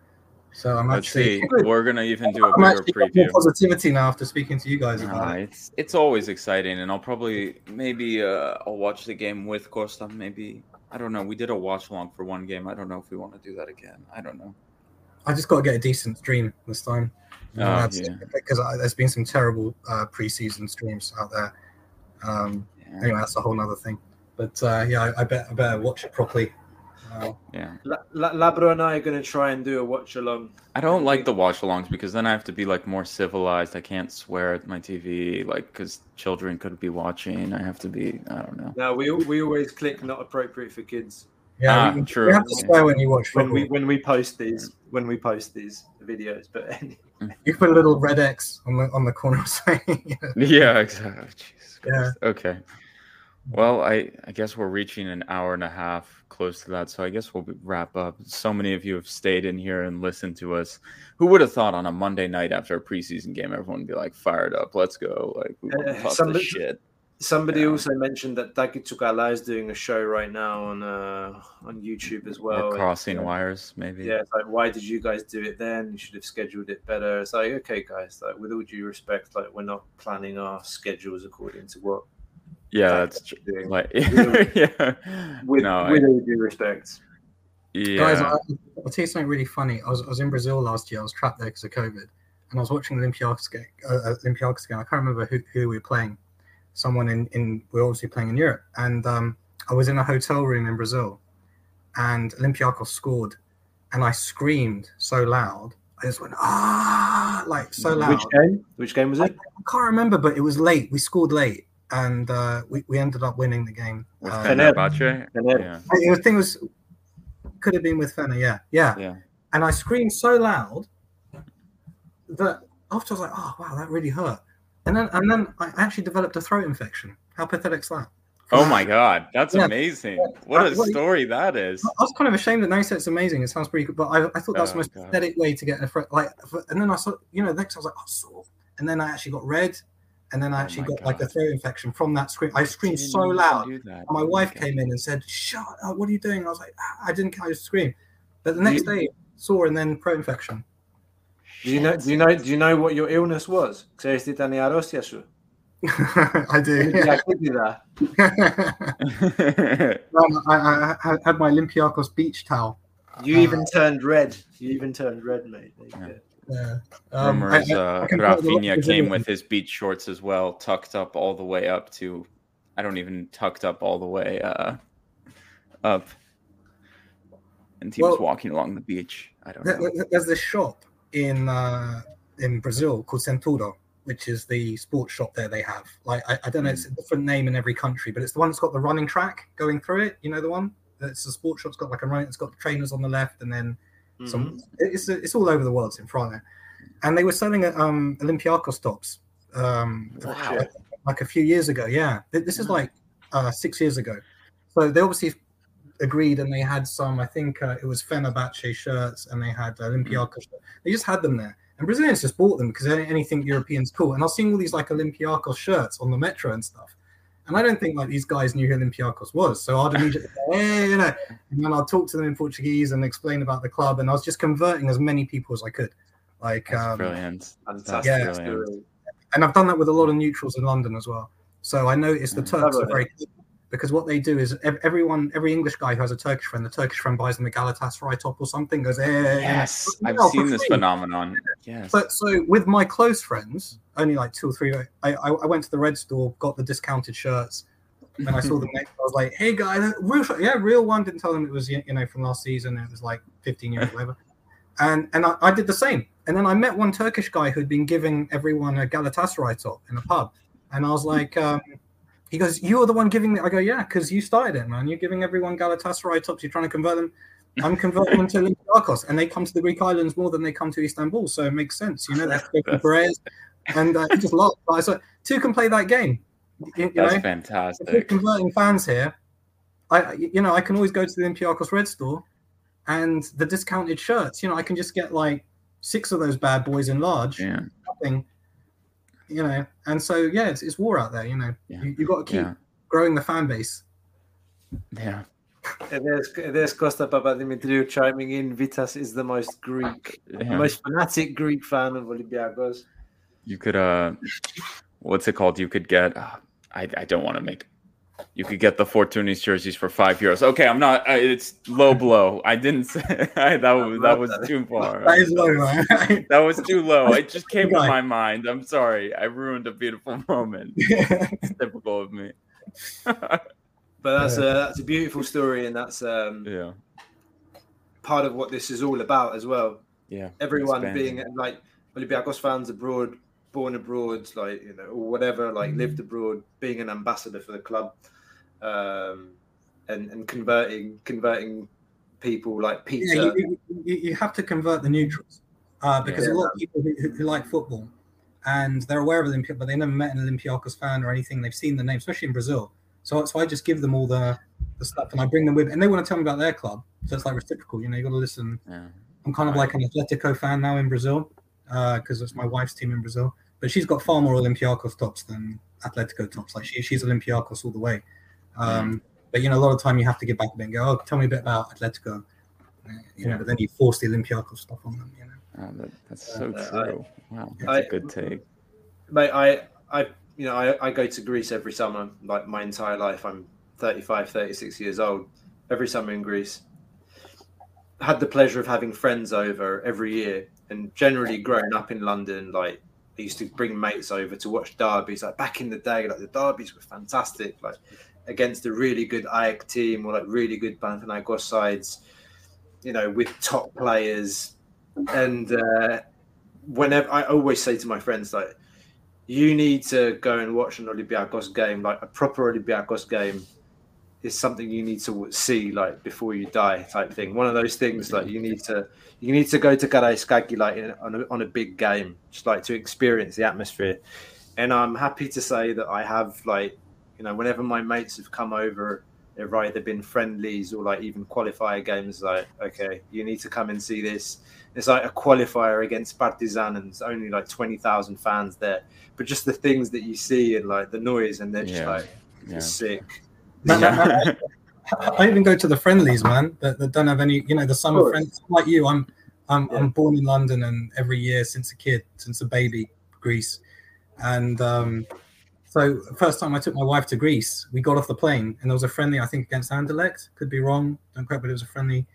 So I'm Let's actually, see. *laughs* We're gonna even do a I'm bigger actually more preview. positivity now after speaking to you guys about Nah, it. it's it's always exciting, and I'll probably maybe uh, I'll watch the game with Costa. Maybe I don't know. We did a watch along for one game. I don't know if we want to do that again. I don't know. I just got to get a decent stream this time. Oh, Uh, yeah. because I- there's been some terrible uh, preseason streams out there. Um, Anyway, that's a whole other thing. But uh, yeah, I, I bet I better watch it properly. Uh, Yeah. La- La- Labro and I are going to try and do a watch along. I don't like the watch alongs because then I have to be like more civilized. I can't swear at my TV, like because children could be watching. I have to be. I don't know. No, we we always click not appropriate for kids yeah, Ah, you, you true. have to swear when you watch when football. we when we post these when we post these videos. But *laughs* You put a little red X on the on the corner of saying, *laughs* Yeah, exactly. Jesus Yeah. Okay. Well, I I guess we're reaching an hour and a half close to that, so I guess we'll wrap up. So many of you have stayed in here and listened to us. Who would have thought on a Monday night after a preseason game, everyone would be like fired up, let's go, like we want to Uh, talk somebody- this shit. Somebody Yeah. also mentioned that Taki Tsukala is doing a show right now on uh, on YouTube as well. We're and, crossing uh, wires, maybe. Yeah, it's like, why did you guys do it then? You should have scheduled it better. It's like, okay, guys, like with all due respect, like we're not planning our schedules according to what. Yeah, Taki that's true. doing. Like, *laughs* With- yeah. With, no, with I, all due respect. yeah. Guys, I, I'll tell you something really funny. I was, I was in Brazil last year. I was trapped there because of COVID, and I was watching the Olympiacos game. Uh, uh, Olympiacos game. I can't remember who, who we were playing. Someone in in we are obviously playing in Europe, and um, I was in a hotel room in Brazil, and Olympiacos scored, and I screamed so loud. I just went ah, like so loud. Which game? Which game was it? I can't remember, but it was late. We scored late, and uh, we we ended up winning the game. With Uh, Fenerbahce? Fenerbahce? Yeah. The thing was, could have been with Fenner, yeah, yeah. Yeah. And I screamed so loud that after I was like, oh wow, that really hurt. And then and then I actually developed a throat infection. How pathetic's that? Oh my god, that's *laughs* Yeah. amazing. What a story that is. I was kind of ashamed that now you said it's amazing. It sounds pretty good, but I, I thought that's Oh, the most God. pathetic way to get a throat. Like, and then I saw, you know, next I was like, oh, sore. And then I actually got red, and then I Oh actually my got like a throat infection from that scream. I screamed so you loud. And my Oh wife God. came in and said, "Shut up! What are you doing?" I was like, "Ah, "I didn't. I just screamed." But the next day, sore and then throat infection. Do you know? Do you know? Do you know what your illness was? *laughs* I do. Yeah. I, *laughs* um, I, I, had my Olympiacos beach towel. You even turned red. You even turned red, mate. Yeah. yeah. Um, Rumors uh, Rafinha came with his beach shorts as well, tucked up all the way up to, I don't even tucked up all the way uh, up. And he well, was walking along the beach. I don't know. There's this shop in uh, in Brazil called Centauro, which is the sports shop there they have. Like I, I don't know, it's a different name in every country, but it's the one that's got the running track going through it. You know the one? that's a sports shop. It's got like a running. It's got the trainers on the left, and then some. It's it's all over the world. It's in there, and they were selling um Olympiacos tops. Um, Wow. like a few years ago. Yeah, this is like uh, six years ago. So they obviously agreed, and they had some. I think uh, it was Fenerbahce shirts, and they had Olympiacos. They just had them there, and Brazilians just bought them because anything European's cool. And I was seeing all these like Olympiacos shirts on the metro and stuff. And I don't think like these guys knew who Olympiacos was, so I'd immediately, hey, you know, and then I'd talk to them in Portuguese and explain about the club, and I was just converting as many people as I could. Like, That's um, brilliant. Fantastic. Yeah. brilliant. and I've done that with a lot of neutrals in London as well. So I noticed the Mm. Turks are very good because what they do is ev- everyone, every English guy who has a Turkish friend, the Turkish friend buys them a Galatasaray top or something, goes, eh, Yes, you know, I've seen this free. phenomenon. Yes. But so with my close friends, only like two or three, I, I, I went to the red store, got the discounted shirts, and I saw them next. I was like, "Hey guys, real yeah, real one." Didn't tell them it was you know from last season. It was like 15 years, *laughs* whatever. And and I, I did the same. And then I met one Turkish guy who'd been giving everyone a Galatasaray top in a pub, and I was like, um, he goes, "You are the one giving me." I go, "Yeah, because you started it, man. You're giving everyone Galatasaray tops. You're trying to convert them." I'm converting them to Olympiacos, and they come to the Greek islands more than they come to Istanbul, so it makes sense, you know. That's Perez, and uh, just. But I said, two can play that game. You, you That's know, fantastic. converting fans here, I you know I can always go to the Olympiacos Red store, and the discounted shirts. You know, I can just get like six of those bad boys in large, Yeah. nothing. You know, and so yeah, it's, it's war out there. You know, Yeah. you, you got to keep Yeah. growing the fan base. Yeah. And there's, there's Costa Papadimitriou chiming in. Vitas is the most Greek, Yeah. most fanatic Greek fan of Olympiacos. You could uh what's it called? You could get uh, I I don't want to make you could get the Fortuny's jerseys for five euros. Okay, I'm not. Uh, it's low blow. I didn't say *laughs* that was that was too far. *laughs* That is low, man. That was too low. It just came to my mind. I'm sorry. I ruined a beautiful *laughs* moment. It's typical of me. But that's a that's a beautiful story, and that's um, yeah. part of what this is all about as well. Yeah. Everyone Expanding. being like Olympiacos fans abroad, born abroad, like you know, or whatever, like lived abroad, being an ambassador for the club, um, and and converting converting people like Peter. Yeah, you, you, you have to convert the neutrals uh, because Yeah. a lot of people who, who like football and they're aware of Olympia, but they never met an Olympiacos fan or anything. They've seen the name, especially in Brazil. So, so I just give them all the, the stuff and I bring them with, and they want to tell me about their club. So it's like reciprocal. You know, you got to listen. Yeah. I'm kind of like an Atletico fan now in Brazil because it's my wife's team in Brazil. But she's got far more Olympiacos tops than Atletico tops. Like she, she's Olympiacos all the way. Um, But you know, a lot of time you have to get back a bit and go, "Oh, tell me a bit about Atletico." Uh, You know, but then you force the Olympiacos stuff on them. You know. Oh, that, that's so Uh, I- true. wow, that's I- a good take. Mate, I, I, you know, I, I go to Greece every summer, like my entire life. I'm 35, 36 years old. Every summer in Greece. Had the pleasure of having friends over every year, and generally growing up in London, like I used to bring mates over to watch derbies. Like back in the day, like the derbies were fantastic. Like against a really good Ajax team or like really good Panathinaikos sides, you know, with top players. And uh, whenever I always say to my friends, like, you need to go and watch an Olympiacos game, like a proper Olympiacos game is something you need to see like before you die type thing. One of those things like you need to you need to go to Karaiskaki like in, on, a, on a big game, just like to experience the atmosphere. And I'm happy to say that I have like you know whenever my mates have come over, they've either been friendlies or like even qualifier games. Like okay, you need to come and see this. It's like a qualifier against Partizan, and it's only like twenty thousand fans there. But just the things that you see and like the noise, and they're just Yeah. like Yeah. It's sick. But- but- I even go to the friendlies, man, that, that don't have any, you know, the summer friends like you. I'm, I'm, Yeah. I'm born in London, and every year since a kid, since a baby, Greece, and um, so first time I took my wife to Greece, we got off the plane, and there was a friendly, I think against Anderlecht, could be wrong, don't quote, but it was a friendly,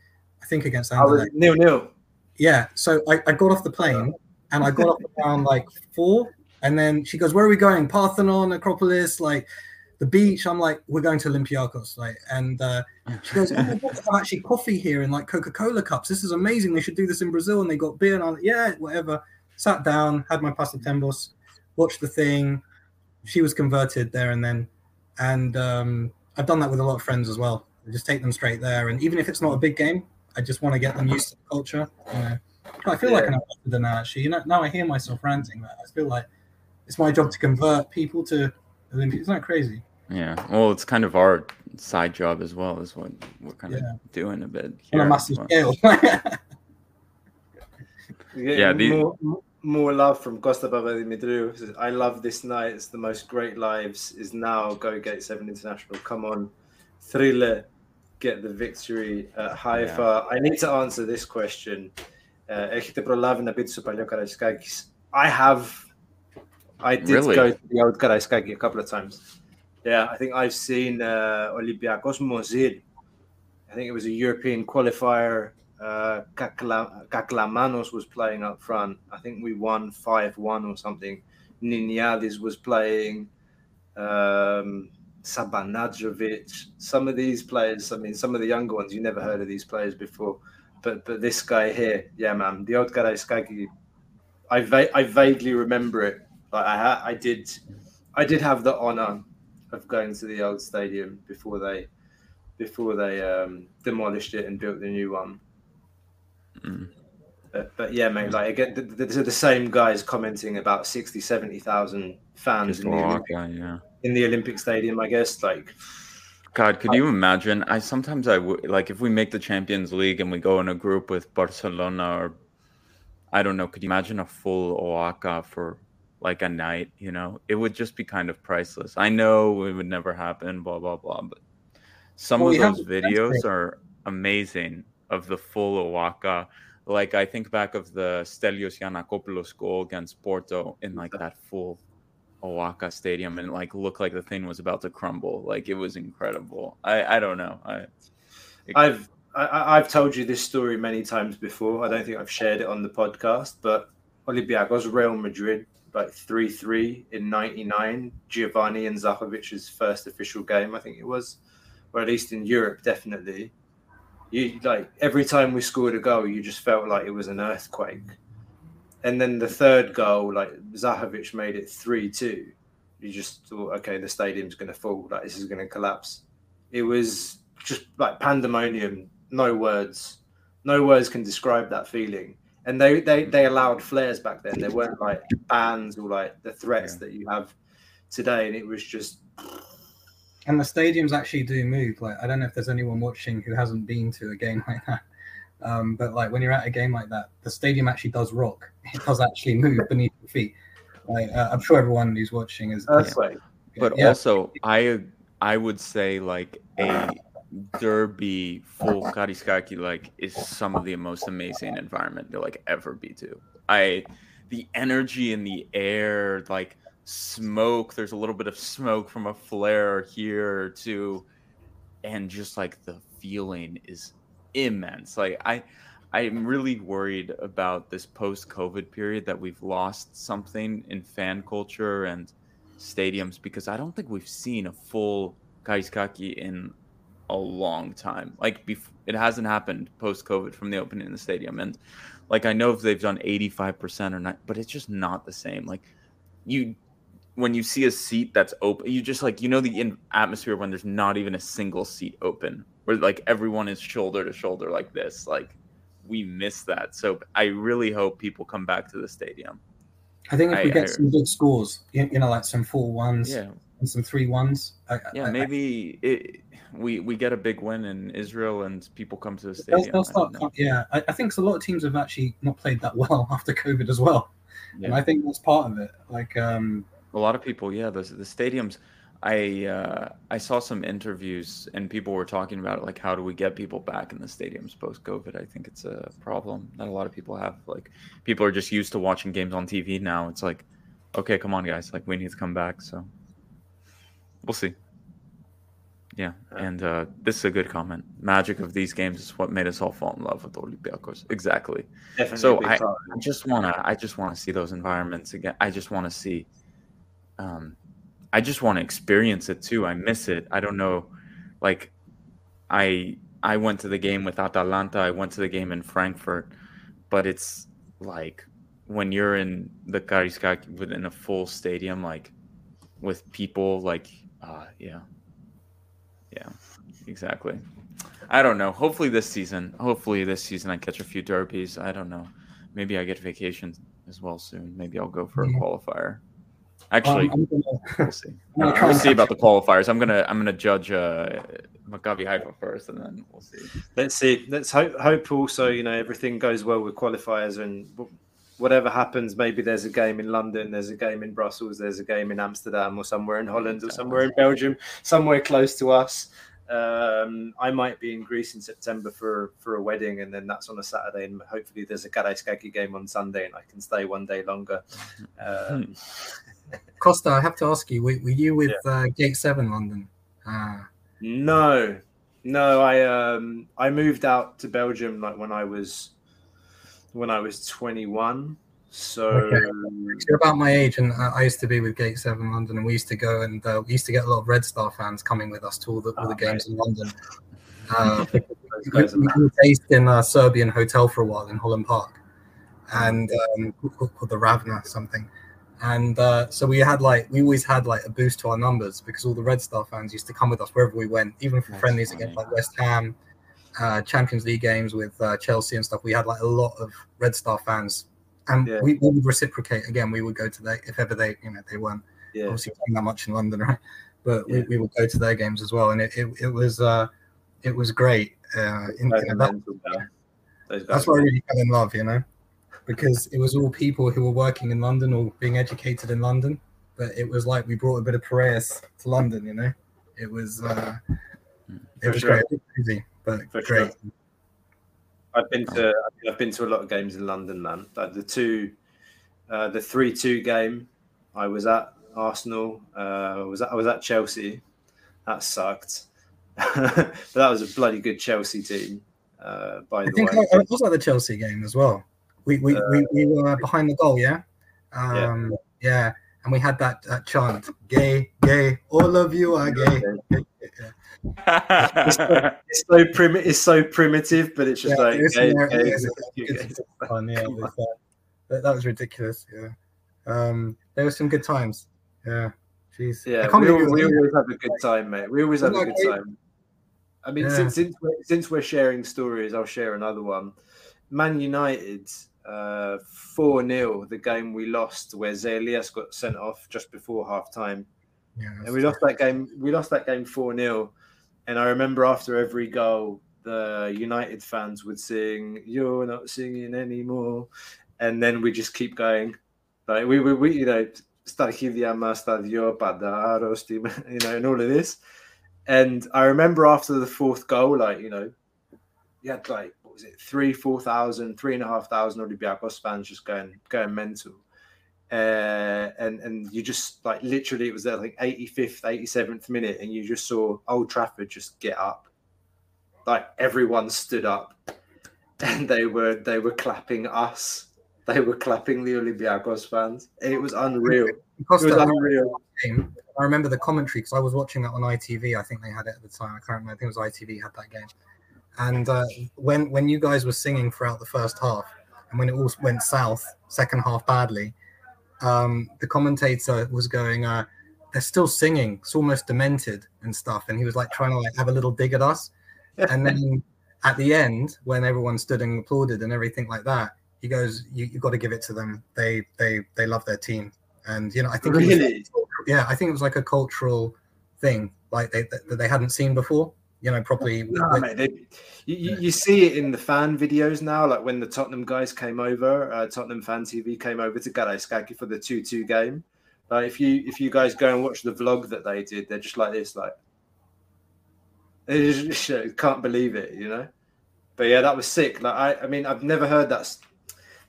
I think against Anderlecht. nil nil. Yeah. So I, I got off the plane and I got off around like four. And then she goes, Where are we going? Parthenon, Acropolis, like the beach. I'm like, We're going to Olympiacos. Like, and uh, she goes, Oh my God, there's actually coffee here in like Coca Cola cups. This is amazing. They should do this in Brazil. And they got beer. And I'm like, Yeah, whatever. Sat down, had my pasta tembos, watched the thing. She was converted there and then. And um, I've done that with a lot of friends as well. I just take them straight there. And even if it's not a big game, I just want to get them used to the culture. You know, I feel like an ambassador now. Actually, you know, now I hear myself ranting. I feel like it's my job to convert people to Olympics. It's not that crazy. Yeah. Well, it's kind of our side job as well, is what we're kind yeah. of doing a bit. Here, On a massive scale. *laughs* yeah. More, more, love from Costa Papadimitriou. I love this night. It's the most great lives is now. Go Gate 7 International. Come on. Thriller. Get the victory at Haifa. Yeah. I need to answer this question. Uh, I have. I did really? go to the old Karaiskaki a couple of times. Yeah, I think I've seen uh, Olympiacos Mozil. I think it was a European qualifier. Uh, Kakla- Kaklamanos was playing up front. I think we won 5 1 or something. Niniadis was playing. Um. Some of these players, I mean, some of the younger ones, you never heard of these players before. But but this guy here, yeah, man, the old Karaiskaki, I, va- I vaguely remember it. Like I, ha- I did, I did have the honor of going to the old stadium before they before they um, demolished it and built the new one. Mm. But, but yeah, mate, like again, th- th- these are the same guys commenting about 60, 70,000 fans in the, Olympic, uh, yeah. in the Olympic Stadium, I guess. Like, God, could you imagine? I sometimes I would like if we make the Champions League and we go in a group with Barcelona or I don't know. Could you imagine a full OAKA for like a night? You know, it would just be kind of priceless. I know it would never happen. Blah blah blah. But some Well, of those videos are amazing of the full OAKA. Like I think back of the Stelios Giannakopoulos goal against Porto in like that full OAKA Stadium and like looked like the thing was about to crumble. Like it was incredible. I I don't know. I I've I, I've told you this story many times before. I don't think I've shared it on the podcast, but Olympiacos Real Madrid like three three in '99, Giovanni and Zahovic's first official game, I think it was, or at least in Europe, definitely. You like every time we scored a goal, you just felt like it was an earthquake. And then the third goal, like Zahovic made it three two. You just thought, okay, the stadium's going to fall. Like this is going to collapse. It was just like pandemonium. No words, no words can describe that feeling. And they they they allowed flares back then. They weren't like bans or like the threats Yeah. that you have today. And it was just And the stadiums actually do move. Like I don't know if there's anyone watching who hasn't been to a game *laughs* like that. Um, but like when you're at a game like that, the stadium actually does rock. It does actually move beneath your feet. Like uh, I'm sure everyone who's watching is. earthquake. but yeah. also I I would say like a derby full Karaiskaki like is some of the most amazing environment to like ever be to. I the energy in the air, like smoke, there's a little bit of smoke from a flare here two, and just like the feeling is immense. Like I I'm really worried about this post COVID period that we've lost something in fan culture and stadiums because I don't think we've seen a full Karaiskaki in a long time. Like bef- it hasn't happened post COVID from the opening in the stadium, and like I know if they've done eighty five percent or not, but it's just not the same. Like you, when you see a seat that's open, you just like you know the in- atmosphere when there's not even a single seat open, where like everyone is shoulder to shoulder like this. Like we miss that. So I really hope people come back to the stadium. I think if we I- get I- some good scores, you, know, like some four ones Yeah, and some three ones. I, yeah. I- Maybe it, we we get a big win in Israel and people come to the They'll, stadium. they'll start, don't yeah, I, I think a lot of teams have actually not played that well *laughs* after COVID as well, and I think that's part of it. Like, um, A lot of people, yeah, the the stadiums. I uh, I saw some interviews and people were talking about like how do we get people back in the stadiums post COVID. I think it's a problem that a lot of people have. Like people are just used to watching games on TV now. It's like, okay, come on, guys, like we need to come back. So we'll see. Yeah, and uh, this is a good comment. Magic of these games is what made us all fall in love with Olympiacos. Exactly. Definitely So I. I just wanna I just wanna see those environments again. I just wanna see um I just wanna experience it too. I miss it. I don't know like I I went to the game with Atalanta, I went to the game in Frankfurt, but it's like when you're in the Karaiskaki within a full stadium, like with people like uh yeah. Yeah, exactly. I don't know. Hopefully this season. Hopefully this season I catch a few derbies. I don't know. Maybe I get vacation as well soon. Maybe I'll go for a qualifier. Actually, um, I'm gonna, we'll see. I'm gonna We'll see about the qualifiers. I'm gonna I'm gonna judge uh, Maccabi Haifa first, and then we'll see. Let's see. Let's hope. Hope also, you know, everything goes well with qualifiers, and w- whatever happens, maybe there's a game in London, there's a game in Brussels, there's a game in Amsterdam, or somewhere in Holland, or somewhere in Belgium, somewhere close to us. Um, I might be in Greece in September for for a wedding, and then that's on a Saturday, and hopefully there's a Karaiskaki game on Sunday, and I can stay one day longer. Um, *laughs* Costa, I have to ask you, were, were you with uh, Gate Seven London? Uh, No, no. I um I moved out to Belgium like when I was when I was twenty one. So Okay. you're about my age, and I used to be with Gate Seven London, and we used to go and uh, we used to get a lot of Red Star fans coming with us to all the, all the Oh, games in London. *laughs* Uh, we, we were based in a Serbian hotel for a while in Holland Park, and um, called called the Ravna something. And uh, so we had like we always had like a boost to our numbers because all the Red Star fans used to come with us wherever we went, even for That's friendlies funny. against like West Ham, uh, Champions League games with uh, Chelsea and stuff. We had like a lot of Red Star fans, and Yeah. we, we would reciprocate again. We would go to their if ever they you know they weren't Yeah, obviously playing that much in London, *laughs* right? But we, we would go to their games as well, and it it, it was uh, it was great. Uh, in, Those you know, that- mental, man. Those guys that's why I really fell in love, you know, because it was all people who were working in London or being educated in London. But it was like we brought a bit of Piraeus to London, you know. It was uh, it For was sure. great, It was crazy, but For great. sure. I've been to I've been to a lot of games in London, man. Like the two, uh, the three two game I was at Arsenal. Uh, was that I was at Chelsea. That sucked. *laughs* but that was a bloody good Chelsea team. Uh, by I the think way, I, I was at the Chelsea game as well. We we, we, we were behind the goal, yeah, Yeah. um, yeah. And we had that, that chant, "Gay, gay, all of you are gay." *laughs* it's so, it's so prim- It's so primitive, but it's just Yeah, like it is hey, hilarious. hey, It's- it's fun, yeah, was, uh, that, that was ridiculous. Yeah, um, there were some good times. Yeah, jeez. Yeah, we, believe al- we always have a good time, mate. We always have a good time. I mean, Yeah. since since we're, since we're sharing stories, I'll share another one. Man United, Uh, four 0 the game we lost, where Zelias got sent off just before half time, yeah, and we lost that game. We lost that game four 0 and I remember after every goal, the United fans would sing, "You're not singing anymore," and then we just keep going. Like we, we, we you know, Starchidiama Stadio Padaros, *laughs* you know, and all of this. And I remember after the fourth goal, like you know, you had like was it, three, four thousand, three and a half thousand Olympiacos fans just going going mental. Uh, and and you just like literally it was there like 85th 87th minute and you just saw old trafford just get up like everyone stood up and they were they were clapping us they were clapping the olympiacos fans it was unreal it was unreal. I remember the commentary because I was watching that on ITV. I think they had it at the time. I can't remember. I think it was ITV had that game. And uh, when when you guys were singing throughout the first half, and when it all went south, second half badly, um, the commentator was going, uh, "They're still singing. It's almost demented and stuff." And he was like trying to like have a little dig at us. *laughs* And then at the end, when everyone stood and applauded and everything like that, he goes, "You you got to give it to them. They they they love their team." And you know, I think it was- yeah, I think it was like a cultural thing, like they that they hadn't seen before. You know, probably. No, mate, they, you, you, you see it in the fan videos now, like when the Tottenham guys came over, uh, Tottenham fan TV came over to Karaiskaki for the two-two game. Like if you if you guys go and watch the vlog that they did, they're just like this, like *laughs* they just you can't believe it, you know. But yeah, that was sick. Like I, I mean, I've never heard that.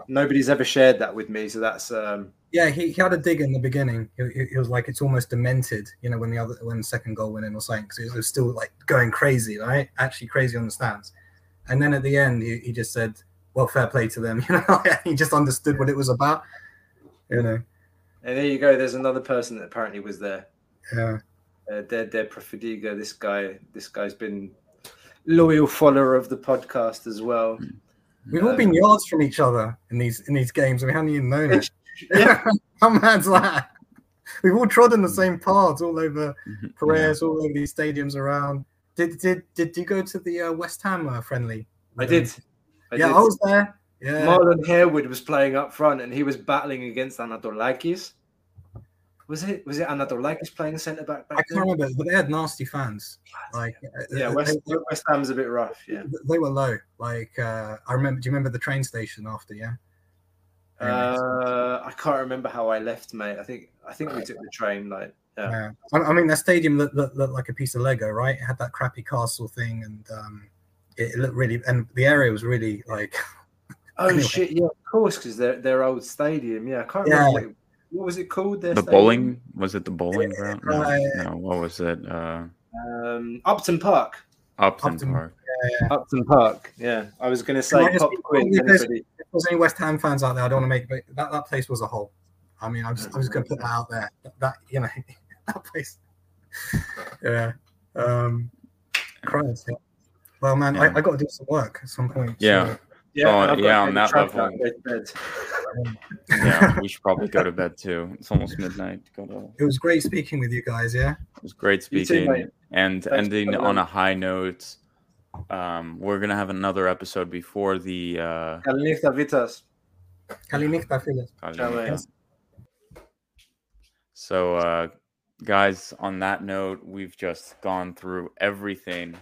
Nobody's ever shared that with me, so that's um, Yeah, he, he had a dig in the beginning. He, he- was like, it's almost demented, you know, when the other when the second goal went in or something, because it was still like going crazy, right? Actually crazy on the stands. And then at the end, he, he just said, "Well, fair play to them," *laughs* you know. *laughs* he just understood what it was about, you know. and there you go. There's another person that apparently was there. Yeah, uh, Dead Dead Profediga. This guy, this guy's been loyal follower of the podcast as well. we've all been yards from each other in these in these games, and we hadn't even known it. Yeah. How mad's that? We've all trodden the same paths all over Mhm. Piraeus, all over these stadiums around. Did did did you go to the uh, West Ham uh, friendly? I did. I yeah, did. I was there. Yeah, Marlon Harewood was playing up front, and he was battling against Anatolakis. Was it? Was it Anatolakis playing centre back I back can't then? remember, but they had nasty fans. Like, uh, Yeah, West, they, West Ham's a bit rough. Yeah. they were low. Like, uh, I remember. Do you remember the train station after? Yeah. Uh, I can't remember how I left, mate. I think I think we took the train. Like, yeah. Yeah. I, I mean, that stadium looked, looked, looked like a piece of Lego, right? It had that crappy castle thing, and um, it, it looked really, and the area was really like, *laughs* Oh Anyway. shit! Yeah, of course, because their their old stadium. Yeah, I can't Yeah. remember. What, it- what was it called? Their The stadium? bowling was it the bowling ground? No, right. no, what was it? Uh, Um, Upton Park. Upton, Upton. Park. Upton Park. Yeah, I was going to say pop quiz. Anybody? If there's any West Ham fans out there, I don't want to make, but that, that place was a hole. I mean, I'm just, I'm just going to put that out there. That, that you know, *laughs* that place. Yeah. Um, Christ, yeah. Well, man, Yeah. I, I got to do some work at some point. so- Yeah. Yeah, Oh, and I've got yeah, on that level. out and go to bed. Yeah, we should probably go to bed too. It's almost midnight. Go to. It was great speaking with you guys. Yeah. It was great You too, speaking and Thanks ending on on. a high note. Um, we're gonna have another episode before the uh, Kalinichta Vitas. Kalinikta, Phyllis. Ciao. So, uh, guys, on that note, we've just gone through everything.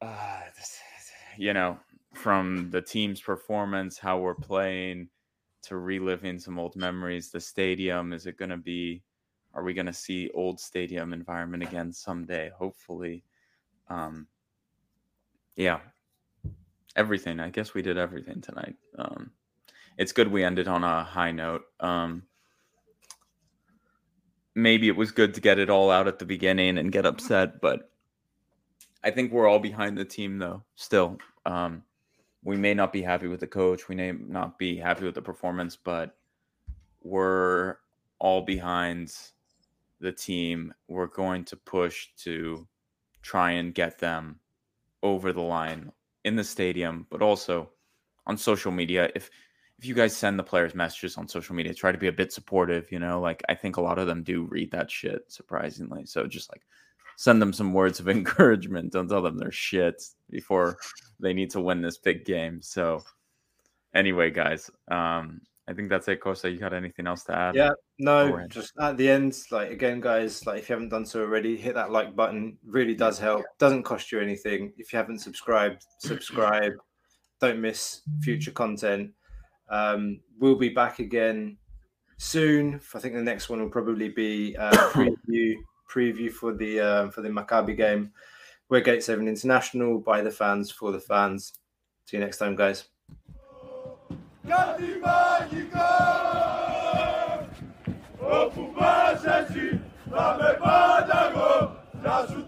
Uh, this- you know, from the team's performance, how we're playing, to reliving some old memories. The stadium is it going to be? Are we going to see old stadium environment again someday? Hopefully. Um, yeah, everything. I guess we did everything tonight. Um, it's good we ended on a high note. Um, maybe it was good to get it all out at the beginning and get upset, but I think we're all behind the team though. Still, um, we may not be happy with the coach, we may not be happy with the performance, but we're all behind the team. We're going to push to try and get them over the line in the stadium, but also on social media. If if you guys send the players messages on social media, try to be a bit supportive, you know, like I think a lot of them do read that shit surprisingly. So just like send them some words of *laughs* encouragement. Don't tell them they're shit before they need to win this big game. So anyway, guys, um, I think that's it. Costa, you got anything else to add? Yeah, no, just at the end, like again, guys, like if you haven't done so already, hit that like button. Really does help. Doesn't cost you anything. If you haven't subscribed, subscribe. *clears throat* Don't miss future content. Um, we'll be back again soon. I think the next one will probably be uh, *coughs* preview preview for the uh, for the Maccabi game. We're Gate Seven International by the fans for the fans. See you next time, guys. κάτι μαγικό. Όπου πας εσύ, θα με πάντα εγώ, να σου